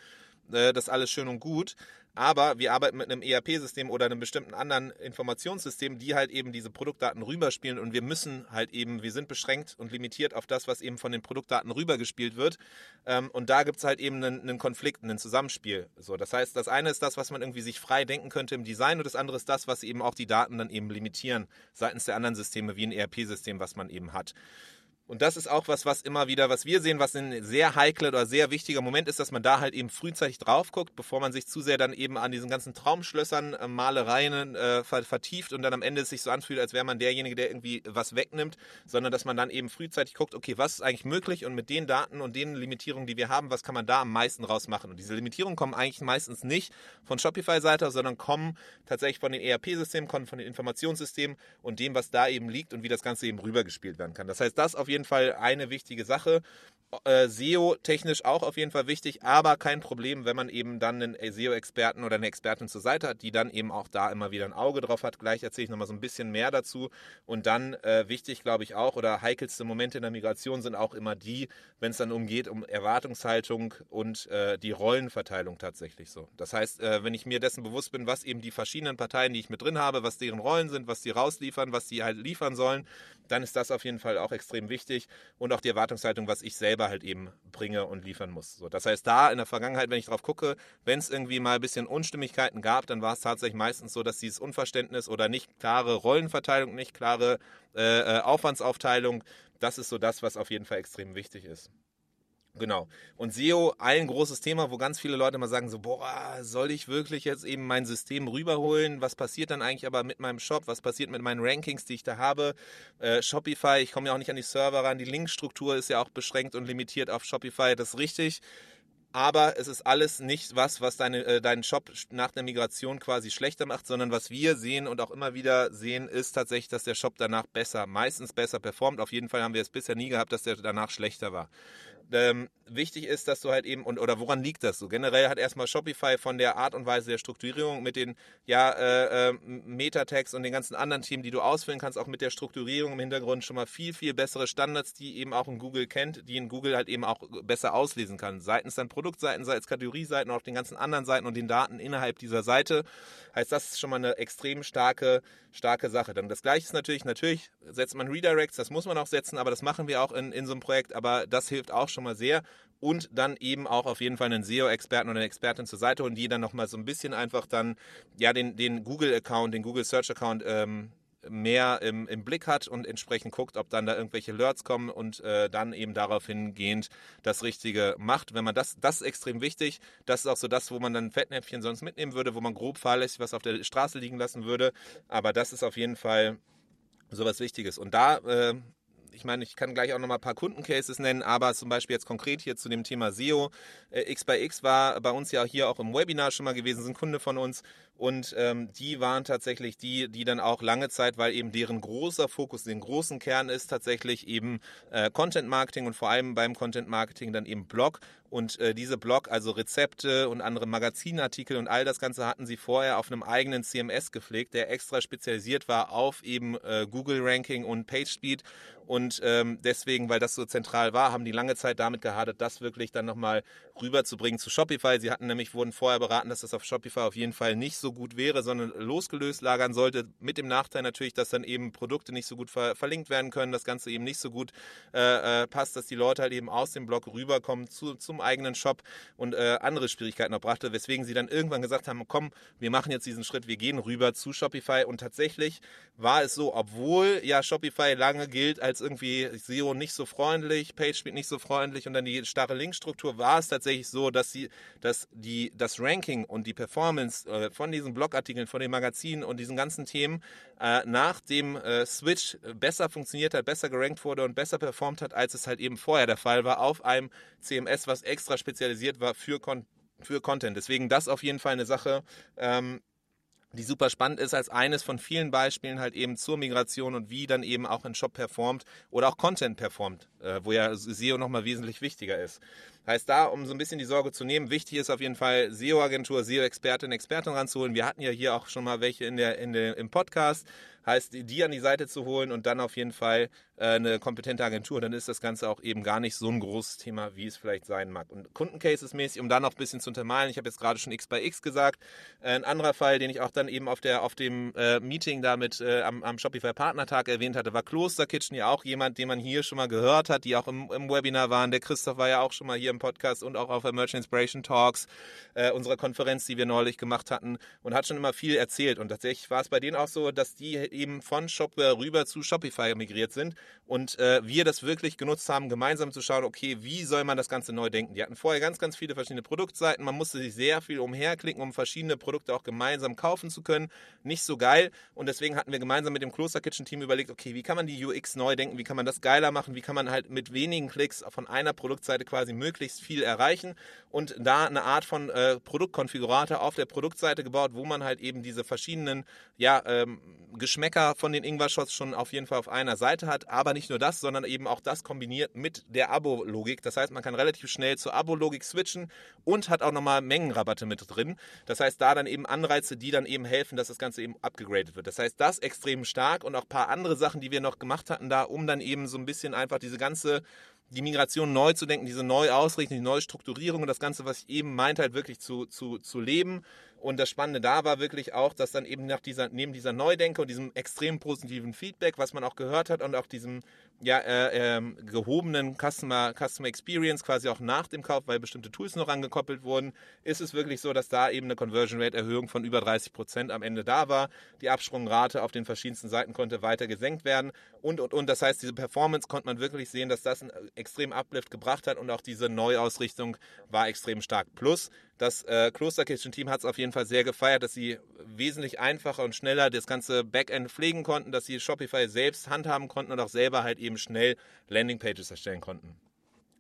äh, das ist alles schön und gut, aber wir arbeiten mit einem ERP-System oder einem bestimmten anderen Informationssystem, die halt eben diese Produktdaten rüberspielen und wir müssen halt eben, wir sind beschränkt und limitiert auf das, was eben von den Produktdaten rübergespielt wird. Ähm, und da gibt es halt eben einen, Konflikt, ein Zusammenspiel. So, das heißt, das eine ist das, was man irgendwie sich frei denken könnte im Design und das andere ist das, was eben auch die Daten dann eben limitieren seitens der anderen Systeme wie ein ERP-System, was man eben hat. Und das ist auch was, was immer wieder, was wir sehen, was ein sehr heikler oder sehr wichtiger Moment ist, dass man da halt eben frühzeitig drauf guckt, bevor man sich zu sehr dann eben an diesen ganzen Traumschlössern, äh, Malereien äh, vertieft und dann am Ende es sich so anfühlt, als wäre man derjenige, der irgendwie was wegnimmt, sondern dass man dann eben frühzeitig guckt, okay, was ist eigentlich möglich und mit den Daten und den Limitierungen, die wir haben, was kann man da am meisten rausmachen? Und diese Limitierungen kommen eigentlich meistens nicht von Shopify-Seite, sondern kommen tatsächlich von den ERP-Systemen, kommen von den Informationssystemen und dem, was da eben liegt und wie das Ganze eben rübergespielt werden kann. Das heißt, das auf jeden jeden Fall eine wichtige Sache. Äh, SEO-technisch auch auf jeden Fall wichtig, aber kein Problem, wenn man eben dann einen SEO-Experten oder eine Expertin zur Seite hat, die dann eben auch da immer wieder ein Auge drauf hat. Gleich erzähle ich nochmal so ein bisschen mehr dazu. Und dann äh, wichtig, glaube ich, auch, oder heikelste Momente in der Migration sind auch immer die, wenn es dann umgeht, um Erwartungshaltung und äh, die Rollenverteilung tatsächlich so. Das heißt, äh, wenn ich mir dessen bewusst bin, was eben die verschiedenen Parteien, die ich mit drin habe, was deren Rollen sind, was die rausliefern, was die halt liefern sollen, dann ist das auf jeden Fall auch extrem wichtig und auch die Erwartungshaltung, was ich selber halt eben bringe und liefern muss. So, das heißt, da in der Vergangenheit, wenn ich drauf gucke, wenn es irgendwie mal ein bisschen Unstimmigkeiten gab, dann war es tatsächlich meistens so, dass dieses Unverständnis oder nicht klare Rollenverteilung, nicht klare äh, äh Aufwandsaufteilung, das ist so das, was auf jeden Fall extrem wichtig ist. Genau. Und SEO, ein großes Thema, wo ganz viele Leute mal sagen so, boah, soll ich wirklich jetzt eben mein System rüberholen? Was passiert dann eigentlich aber mit meinem Shop? Was passiert mit meinen Rankings, die ich da habe? Äh, Shopify, ich komme ja auch nicht an die Server ran. Die Linkstruktur ist ja auch beschränkt und limitiert auf Shopify. Das ist richtig. Aber es ist alles nicht was, was deine, äh, deinen Shop nach der Migration quasi schlechter macht, sondern was wir sehen und auch immer wieder sehen, ist tatsächlich, dass der Shop danach besser, meistens besser performt. Auf jeden Fall haben wir es bisher nie gehabt, dass der danach schlechter war ähm, wichtig ist, dass du halt eben, und, oder woran liegt das so? Generell hat erstmal Shopify von der Art und Weise der Strukturierung mit den ja, äh, äh, Meta-Tags und den ganzen anderen Themen, die du ausfüllen kannst, auch mit der Strukturierung im Hintergrund schon mal viel, viel bessere Standards, die eben auch in Google kennt, die in Google halt eben auch besser auslesen kann. Seitens dann Produktseiten, seitens Kategorieseiten, auch den ganzen anderen Seiten und den Daten innerhalb dieser Seite. Heißt, das ist schon mal eine extrem starke, starke Sache. Dann das gleiche ist natürlich, natürlich setzt man Redirects, das muss man auch setzen, aber das machen wir auch in, in so einem Projekt, aber das hilft auch schon mal sehr. Und dann eben auch auf jeden Fall einen SEO-Experten oder eine Expertin zur Seite und die dann nochmal so ein bisschen einfach dann ja den, Google-Account, den Google Search-Account ähm, mehr im, im, Blick hat und entsprechend guckt, ob dann da irgendwelche Alerts kommen und äh, dann eben darauf hingehend das Richtige macht. Wenn man das, das ist extrem wichtig. Das ist auch so das, wo man dann Fettnäpfchen sonst mitnehmen würde, wo man grob fahrlässig was auf der Straße liegen lassen würde. Aber das ist auf jeden Fall sowas Wichtiges. Und da äh, ich meine, ich kann gleich auch noch mal ein paar Kundencases nennen, aber zum Beispiel jetzt konkret hier zu dem Thema SEO. Äh, X by X war bei uns ja hier auch im Webinar schon mal gewesen, sind Kunde von uns und ähm, die waren tatsächlich die, die dann auch lange Zeit, weil eben deren großer Fokus, den großen Kern ist tatsächlich eben äh, Content Marketing und vor allem beim Content Marketing dann eben Blog Und äh, diese Blog, also Rezepte und andere Magazinartikel und all das Ganze hatten sie vorher auf einem eigenen CMS gepflegt, der extra spezialisiert war auf eben äh, Google Ranking und PageSpeed und ähm, deswegen, weil das so zentral war, haben die lange Zeit damit gehadert, das wirklich dann nochmal rüberzubringen zu Shopify. Sie hatten nämlich, wurden vorher beraten, dass das auf Shopify auf jeden Fall nicht so gut wäre, sondern losgelöst lagern sollte. Mit dem Nachteil natürlich, dass dann eben Produkte nicht so gut ver verlinkt werden können, das Ganze eben nicht so gut äh, äh, passt, dass die Leute halt eben aus dem Blog rüberkommen zu, zum eigenen Shop und äh, andere Schwierigkeiten noch brachte, weswegen sie dann irgendwann gesagt haben, komm, wir machen jetzt diesen Schritt, wir gehen rüber zu Shopify. Und tatsächlich war es so, obwohl ja Shopify lange gilt als irgendwie SEO nicht so freundlich, PageSpeed nicht so freundlich und dann die starre Linkstruktur, war es tatsächlich so, dass sie, dass die, das Ranking und die Performance äh, von diesen Blogartikeln, von den Magazinen und diesen ganzen Themen äh, nach dem äh, Switch besser funktioniert hat, besser gerankt wurde und besser performt hat, als es halt eben vorher der Fall war, auf einem CMS, was extra spezialisiert war für Con für Content. Deswegen das auf jeden Fall eine Sache, ähm, die super spannend ist als eines von vielen Beispielen halt eben zur Migration und wie dann eben auch ein Shop performt oder auch Content performt, äh, wo ja SEO nochmal wesentlich wichtiger ist. Heißt da, um so ein bisschen die Sorge zu nehmen, wichtig ist auf jeden Fall SEO-Agentur, SEO-Expertin, Expertin ranzuholen. Wir hatten ja hier auch schon mal welche in der, in der, im Podcast heißt, die an die Seite zu holen und dann auf jeden Fall äh, eine kompetente Agentur, dann ist das Ganze auch eben gar nicht so ein großes Thema, wie es vielleicht sein mag. Und Kundencases mäßig, um da noch ein bisschen zu untermalen, ich habe jetzt gerade schon X bei X gesagt, äh, ein anderer Fall, den ich auch dann eben auf, der, auf dem äh, Meeting da mit äh, am, am Shopify Partnertag erwähnt hatte, war Kloster Kitchen ja auch jemand, den man hier schon mal gehört hat, die auch im, im Webinar waren. Der Christoph war ja auch schon mal hier im Podcast und auch auf der Merchant Inspiration Talks, äh, unserer Konferenz, die wir neulich gemacht hatten und hat schon immer viel erzählt. Und tatsächlich war es bei denen auch so, dass die eben von Shopware rüber zu Shopify migriert sind und äh, wir das wirklich genutzt haben, gemeinsam zu schauen, okay, wie soll man das Ganze neu denken? Die hatten vorher ganz, ganz viele verschiedene Produktseiten, man musste sich sehr viel umherklicken, um verschiedene Produkte auch gemeinsam kaufen zu können. Nicht so geil. Und deswegen hatten wir gemeinsam mit dem Kloster Kitchen Team überlegt, okay, wie kann man die UX neu denken, wie kann man das geiler machen, wie kann man halt mit wenigen Klicks von einer Produktseite quasi möglichst viel erreichen? Und da eine Art von äh, Produktkonfigurator auf der Produktseite gebaut, wo man halt eben diese verschiedenen ja, ähm, Geschmäcker von den Ingwer-Shots schon auf jeden Fall auf einer Seite hat. Aber nicht nur das, sondern eben auch das kombiniert mit der Abo-Logik. Das heißt, man kann relativ schnell zur Abo-Logik switchen und hat auch nochmal Mengenrabatte mit drin. Das heißt, da dann eben Anreize, die dann eben helfen, dass das Ganze eben abgegradet wird. Das heißt, das extrem stark und auch ein paar andere Sachen, die wir noch gemacht hatten da, um dann eben so ein bisschen einfach diese ganze die Migration neu zu denken, diese Neuausrichtung, die neue Strukturierung und das Ganze, was ich eben meinte, halt wirklich zu, zu, zu leben. Und das Spannende da war wirklich auch, dass dann eben nach dieser, neben dieser Neudenke und diesem extrem positiven Feedback, was man auch gehört hat und auch diesem ja, äh, äh, gehobenen Customer, Customer Experience quasi auch nach dem Kauf, weil bestimmte Tools noch angekoppelt wurden, ist es wirklich so, dass da eben eine Conversion Rate Erhöhung von über 30 Prozent am Ende da war. Die Absprungrate auf den verschiedensten Seiten konnte weiter gesenkt werden und, und, und. Das heißt, diese Performance konnte man wirklich sehen, dass das einen extrem Uplift gebracht hat und auch diese Neuausrichtung war extrem stark. Plus, das äh, Klosterkitchen-Team hat es auf jeden Fall sehr gefeiert, dass sie wesentlich einfacher und schneller das ganze Backend pflegen konnten, dass sie Shopify selbst handhaben konnten und auch selber halt eben schnell Landingpages erstellen konnten.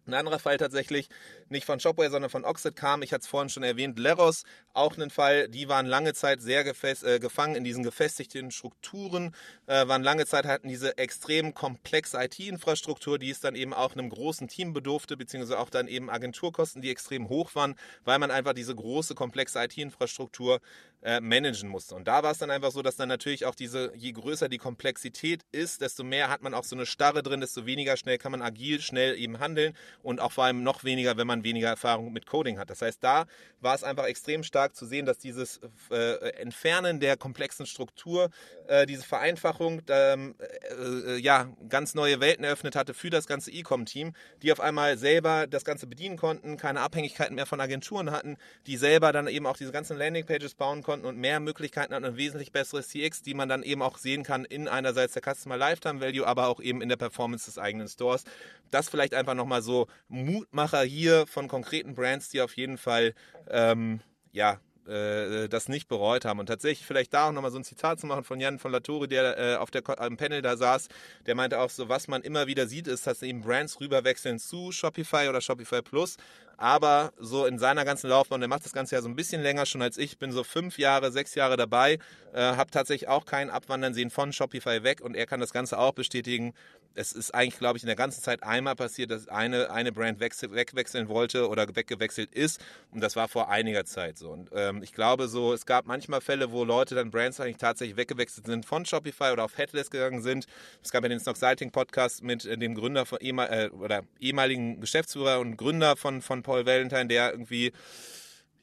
Ein anderer Fall tatsächlich, nicht von Shopware, sondern von Oxid kam, ich hatte es vorhin schon erwähnt, Leros, auch ein Fall, die waren lange Zeit sehr äh, gefangen in diesen gefestigten Strukturen, äh, waren lange Zeit, hatten diese extrem komplexe IT-Infrastruktur, die es dann eben auch einem großen Team bedurfte, beziehungsweise auch dann eben Agenturkosten, die extrem hoch waren, weil man einfach diese große, komplexe IT-Infrastruktur äh, managen musste. Und da war es dann einfach so, dass dann natürlich auch diese, je größer die Komplexität ist, desto mehr hat man auch so eine Starre drin, desto weniger schnell kann man agil, schnell eben handeln und auch vor allem noch weniger, wenn man weniger Erfahrung mit Coding hat. Das heißt, da war es einfach extrem stark zu sehen, dass dieses äh, Entfernen der komplexen Struktur, äh, diese Vereinfachung, ähm, äh, äh, ja, ganz neue Welten eröffnet hatte für das ganze E-Com-Team, die auf einmal selber das Ganze bedienen konnten, keine Abhängigkeiten mehr von Agenturen hatten, die selber dann eben auch diese ganzen Landingpages bauen konnten und mehr Möglichkeiten hatten und wesentlich besseres CX, die man dann eben auch sehen kann in einerseits der Customer Lifetime Value, aber auch eben in der Performance des eigenen Stores. Das vielleicht einfach nochmal so Mutmacher hier von konkreten Brands, die auf jeden Fall ähm, ja, äh, das nicht bereut haben. Und tatsächlich vielleicht da auch nochmal so ein Zitat zu machen von Jan von Latore, der äh, auf der am Panel da saß, der meinte auch so, was man immer wieder sieht, ist, dass eben Brands rüberwechseln zu Shopify oder Shopify Plus, aber so in seiner ganzen Laufbahn, der macht das Ganze ja so ein bisschen länger schon als ich, bin so fünf Jahre, sechs Jahre dabei, äh, habe tatsächlich auch kein Abwandern sehen von Shopify weg und er kann das Ganze auch bestätigen, es ist eigentlich, glaube ich, in der ganzen Zeit einmal passiert, dass eine, eine Brand wechsel, wegwechseln wollte oder weggewechselt ist. Und das war vor einiger Zeit so. Und ähm, ich glaube so, es gab manchmal Fälle, wo Leute dann Brands eigentlich tatsächlich weggewechselt sind von Shopify oder auf Headless gegangen sind. Es gab ja den Snoxiting Podcast mit äh, dem Gründer von äh, oder ehemaligen Geschäftsführer und Gründer von, von Paul Valentine, der irgendwie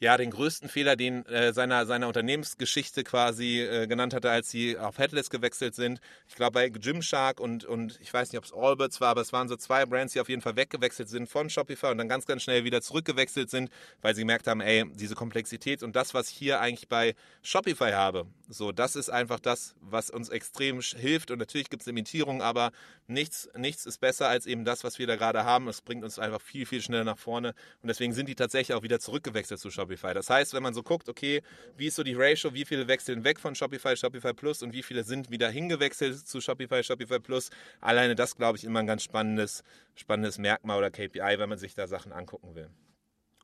ja, den größten Fehler, den äh, seiner, seiner Unternehmensgeschichte quasi äh, genannt hatte, als sie auf Headless gewechselt sind. Ich glaube, bei Gymshark und, und ich weiß nicht, ob es Allbirds war, aber es waren so zwei Brands, die auf jeden Fall weggewechselt sind von Shopify und dann ganz, ganz schnell wieder zurückgewechselt sind, weil sie gemerkt haben, ey, diese Komplexität und das, was ich hier eigentlich bei Shopify habe, so, das ist einfach das, was uns extrem hilft und natürlich gibt es Limitierungen, aber nichts, nichts ist besser als eben das, was wir da gerade haben. Es bringt uns einfach viel, viel schneller nach vorne und deswegen sind die tatsächlich auch wieder zurückgewechselt zu Shopify. Shopify. Das heißt, wenn man so guckt, okay, wie ist so die Ratio, wie viele wechseln weg von Shopify, Shopify Plus und wie viele sind wieder hingewechselt zu Shopify, Shopify Plus, alleine das, glaube ich, immer ein ganz spannendes, spannendes Merkmal oder KPI, wenn man sich da Sachen angucken will.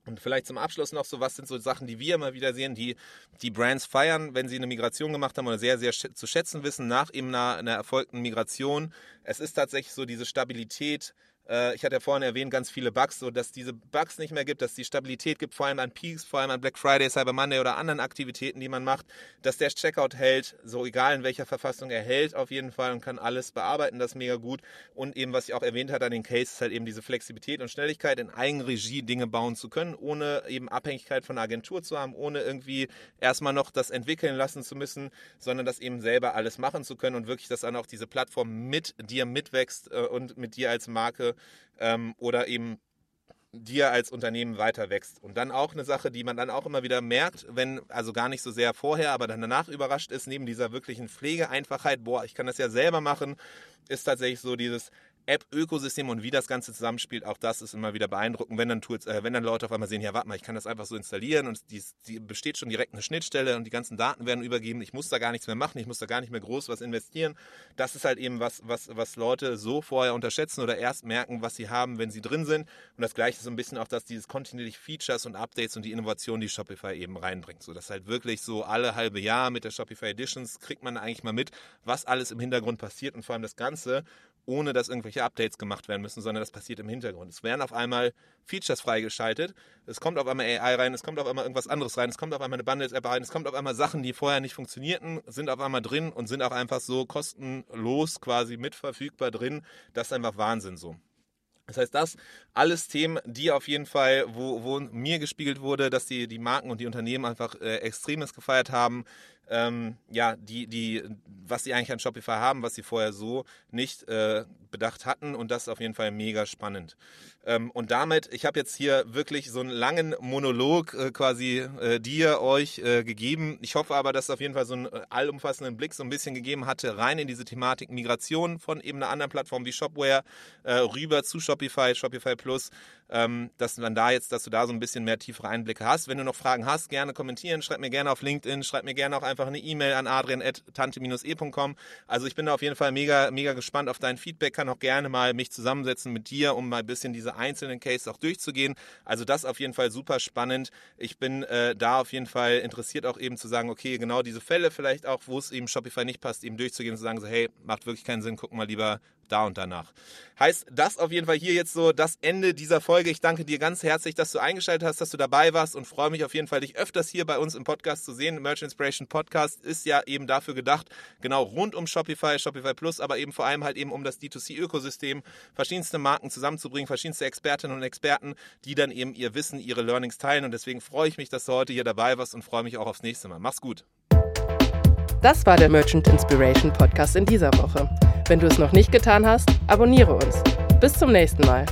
Und vielleicht zum Abschluss noch so, was sind so Sachen, die wir immer wieder sehen, die die Brands feiern, wenn sie eine Migration gemacht haben oder sehr, sehr zu schätzen wissen nach eben einer, einer erfolgten Migration. Es ist tatsächlich so diese Stabilität, äh, ich hatte ja vorhin erwähnt, ganz viele Bugs, so dass diese Bugs nicht mehr gibt, dass die Stabilität gibt, vor allem an Peaks, vor allem an Black Friday, Cyber Monday oder anderen Aktivitäten, die man macht, dass der Checkout hält, so egal in welcher Verfassung er hält auf jeden Fall und kann alles bearbeiten, das ist mega gut. Und eben, was ich auch erwähnt hatte an den Cases, halt eben diese Flexibilität und Schnelligkeit in Eigenregie Dinge bauen zu können, ohne eben Abhängigkeit von einer Agentur zu haben, ohne irgendwie erstmal noch das entwickeln lassen zu müssen, sondern das eben selber alles machen zu können und wirklich, dass dann auch diese Plattform mit dir mitwächst äh, und mit dir als Marke ähm, oder eben dir als Unternehmen weiter wächst. Und dann auch eine Sache, die man dann auch immer wieder merkt, wenn, also gar nicht so sehr vorher, aber dann danach überrascht ist, neben dieser wirklichen Pflegeeinfachheit, boah, ich kann das ja selber machen, ist tatsächlich so dieses, App-Ökosystem und wie das Ganze zusammenspielt, auch das ist immer wieder beeindruckend, wenn dann Tools, äh, wenn dann Leute auf einmal sehen, ja, warte mal, ich kann das einfach so installieren und die, die besteht schon direkt eine Schnittstelle und die ganzen Daten werden übergeben. Ich muss da gar nichts mehr machen, ich muss da gar nicht mehr groß was investieren. Das ist halt eben was, was, was Leute so vorher unterschätzen oder erst merken, was sie haben, wenn sie drin sind. Und das Gleiche ist so ein bisschen auch, dass dieses kontinuierlich Features und Updates und die Innovation, die Shopify eben reinbringt. So, dass halt wirklich so alle halbe Jahr mit der Shopify Editions kriegt man eigentlich mal mit, was alles im Hintergrund passiert und vor allem das Ganze ohne dass irgendwelche Updates gemacht werden müssen, sondern das passiert im Hintergrund. Es werden auf einmal Features freigeschaltet, es kommt auf einmal AI rein, es kommt auf einmal irgendwas anderes rein, es kommt auf einmal eine Bundles-App rein, es kommt auf einmal Sachen, die vorher nicht funktionierten, sind auf einmal drin und sind auch einfach so kostenlos quasi mitverfügbar drin. Das ist einfach Wahnsinn so. Das heißt, das alles Themen, die auf jeden Fall, wo, wo mir gespiegelt wurde, dass die, die Marken und die Unternehmen einfach äh, extremes gefeiert haben, ähm, ja, die, die, was sie eigentlich an Shopify haben, was sie vorher so nicht äh, bedacht hatten und das ist auf jeden Fall mega spannend. Ähm, und damit, ich habe jetzt hier wirklich so einen langen Monolog äh, quasi äh, dir, euch äh, gegeben. Ich hoffe aber, dass es auf jeden Fall so einen äh, allumfassenden Blick so ein bisschen gegeben hatte, rein in diese Thematik Migration von eben einer anderen Plattform wie Shopware äh, rüber zu Shopify, Shopify Plus, ähm, dass man da jetzt, dass du da so ein bisschen mehr tiefere Einblicke hast. Wenn du noch Fragen hast, gerne kommentieren, schreib mir gerne auf LinkedIn, schreib mir gerne auch einfach eine E-Mail an adrian.tante-e.com. Also ich bin da auf jeden Fall mega, mega gespannt auf dein Feedback, kann auch gerne mal mich zusammensetzen mit dir, um mal ein bisschen diese einzelnen Cases auch durchzugehen. Also das auf jeden Fall super spannend. Ich bin äh, da auf jeden Fall interessiert auch eben zu sagen, okay, genau diese Fälle vielleicht auch, wo es eben Shopify nicht passt, eben durchzugehen und zu sagen, so, hey, macht wirklich keinen Sinn, gucken mal lieber da und danach. Heißt das auf jeden Fall hier jetzt so das Ende dieser Folge. Ich danke dir ganz herzlich, dass du eingeschaltet hast, dass du dabei warst und freue mich auf jeden Fall, dich öfters hier bei uns im Podcast zu sehen. Merchant Inspiration Podcast ist ja eben dafür gedacht, genau rund um Shopify, Shopify Plus, aber eben vor allem halt eben um das D2C-Ökosystem, verschiedenste Marken zusammenzubringen, verschiedenste Expertinnen und Experten, die dann eben ihr Wissen, ihre Learnings teilen. Und deswegen freue ich mich, dass du heute hier dabei warst und freue mich auch aufs nächste Mal. Mach's gut. Das war der Merchant Inspiration Podcast in dieser Woche. Wenn du es noch nicht getan hast, abonniere uns. Bis zum nächsten Mal.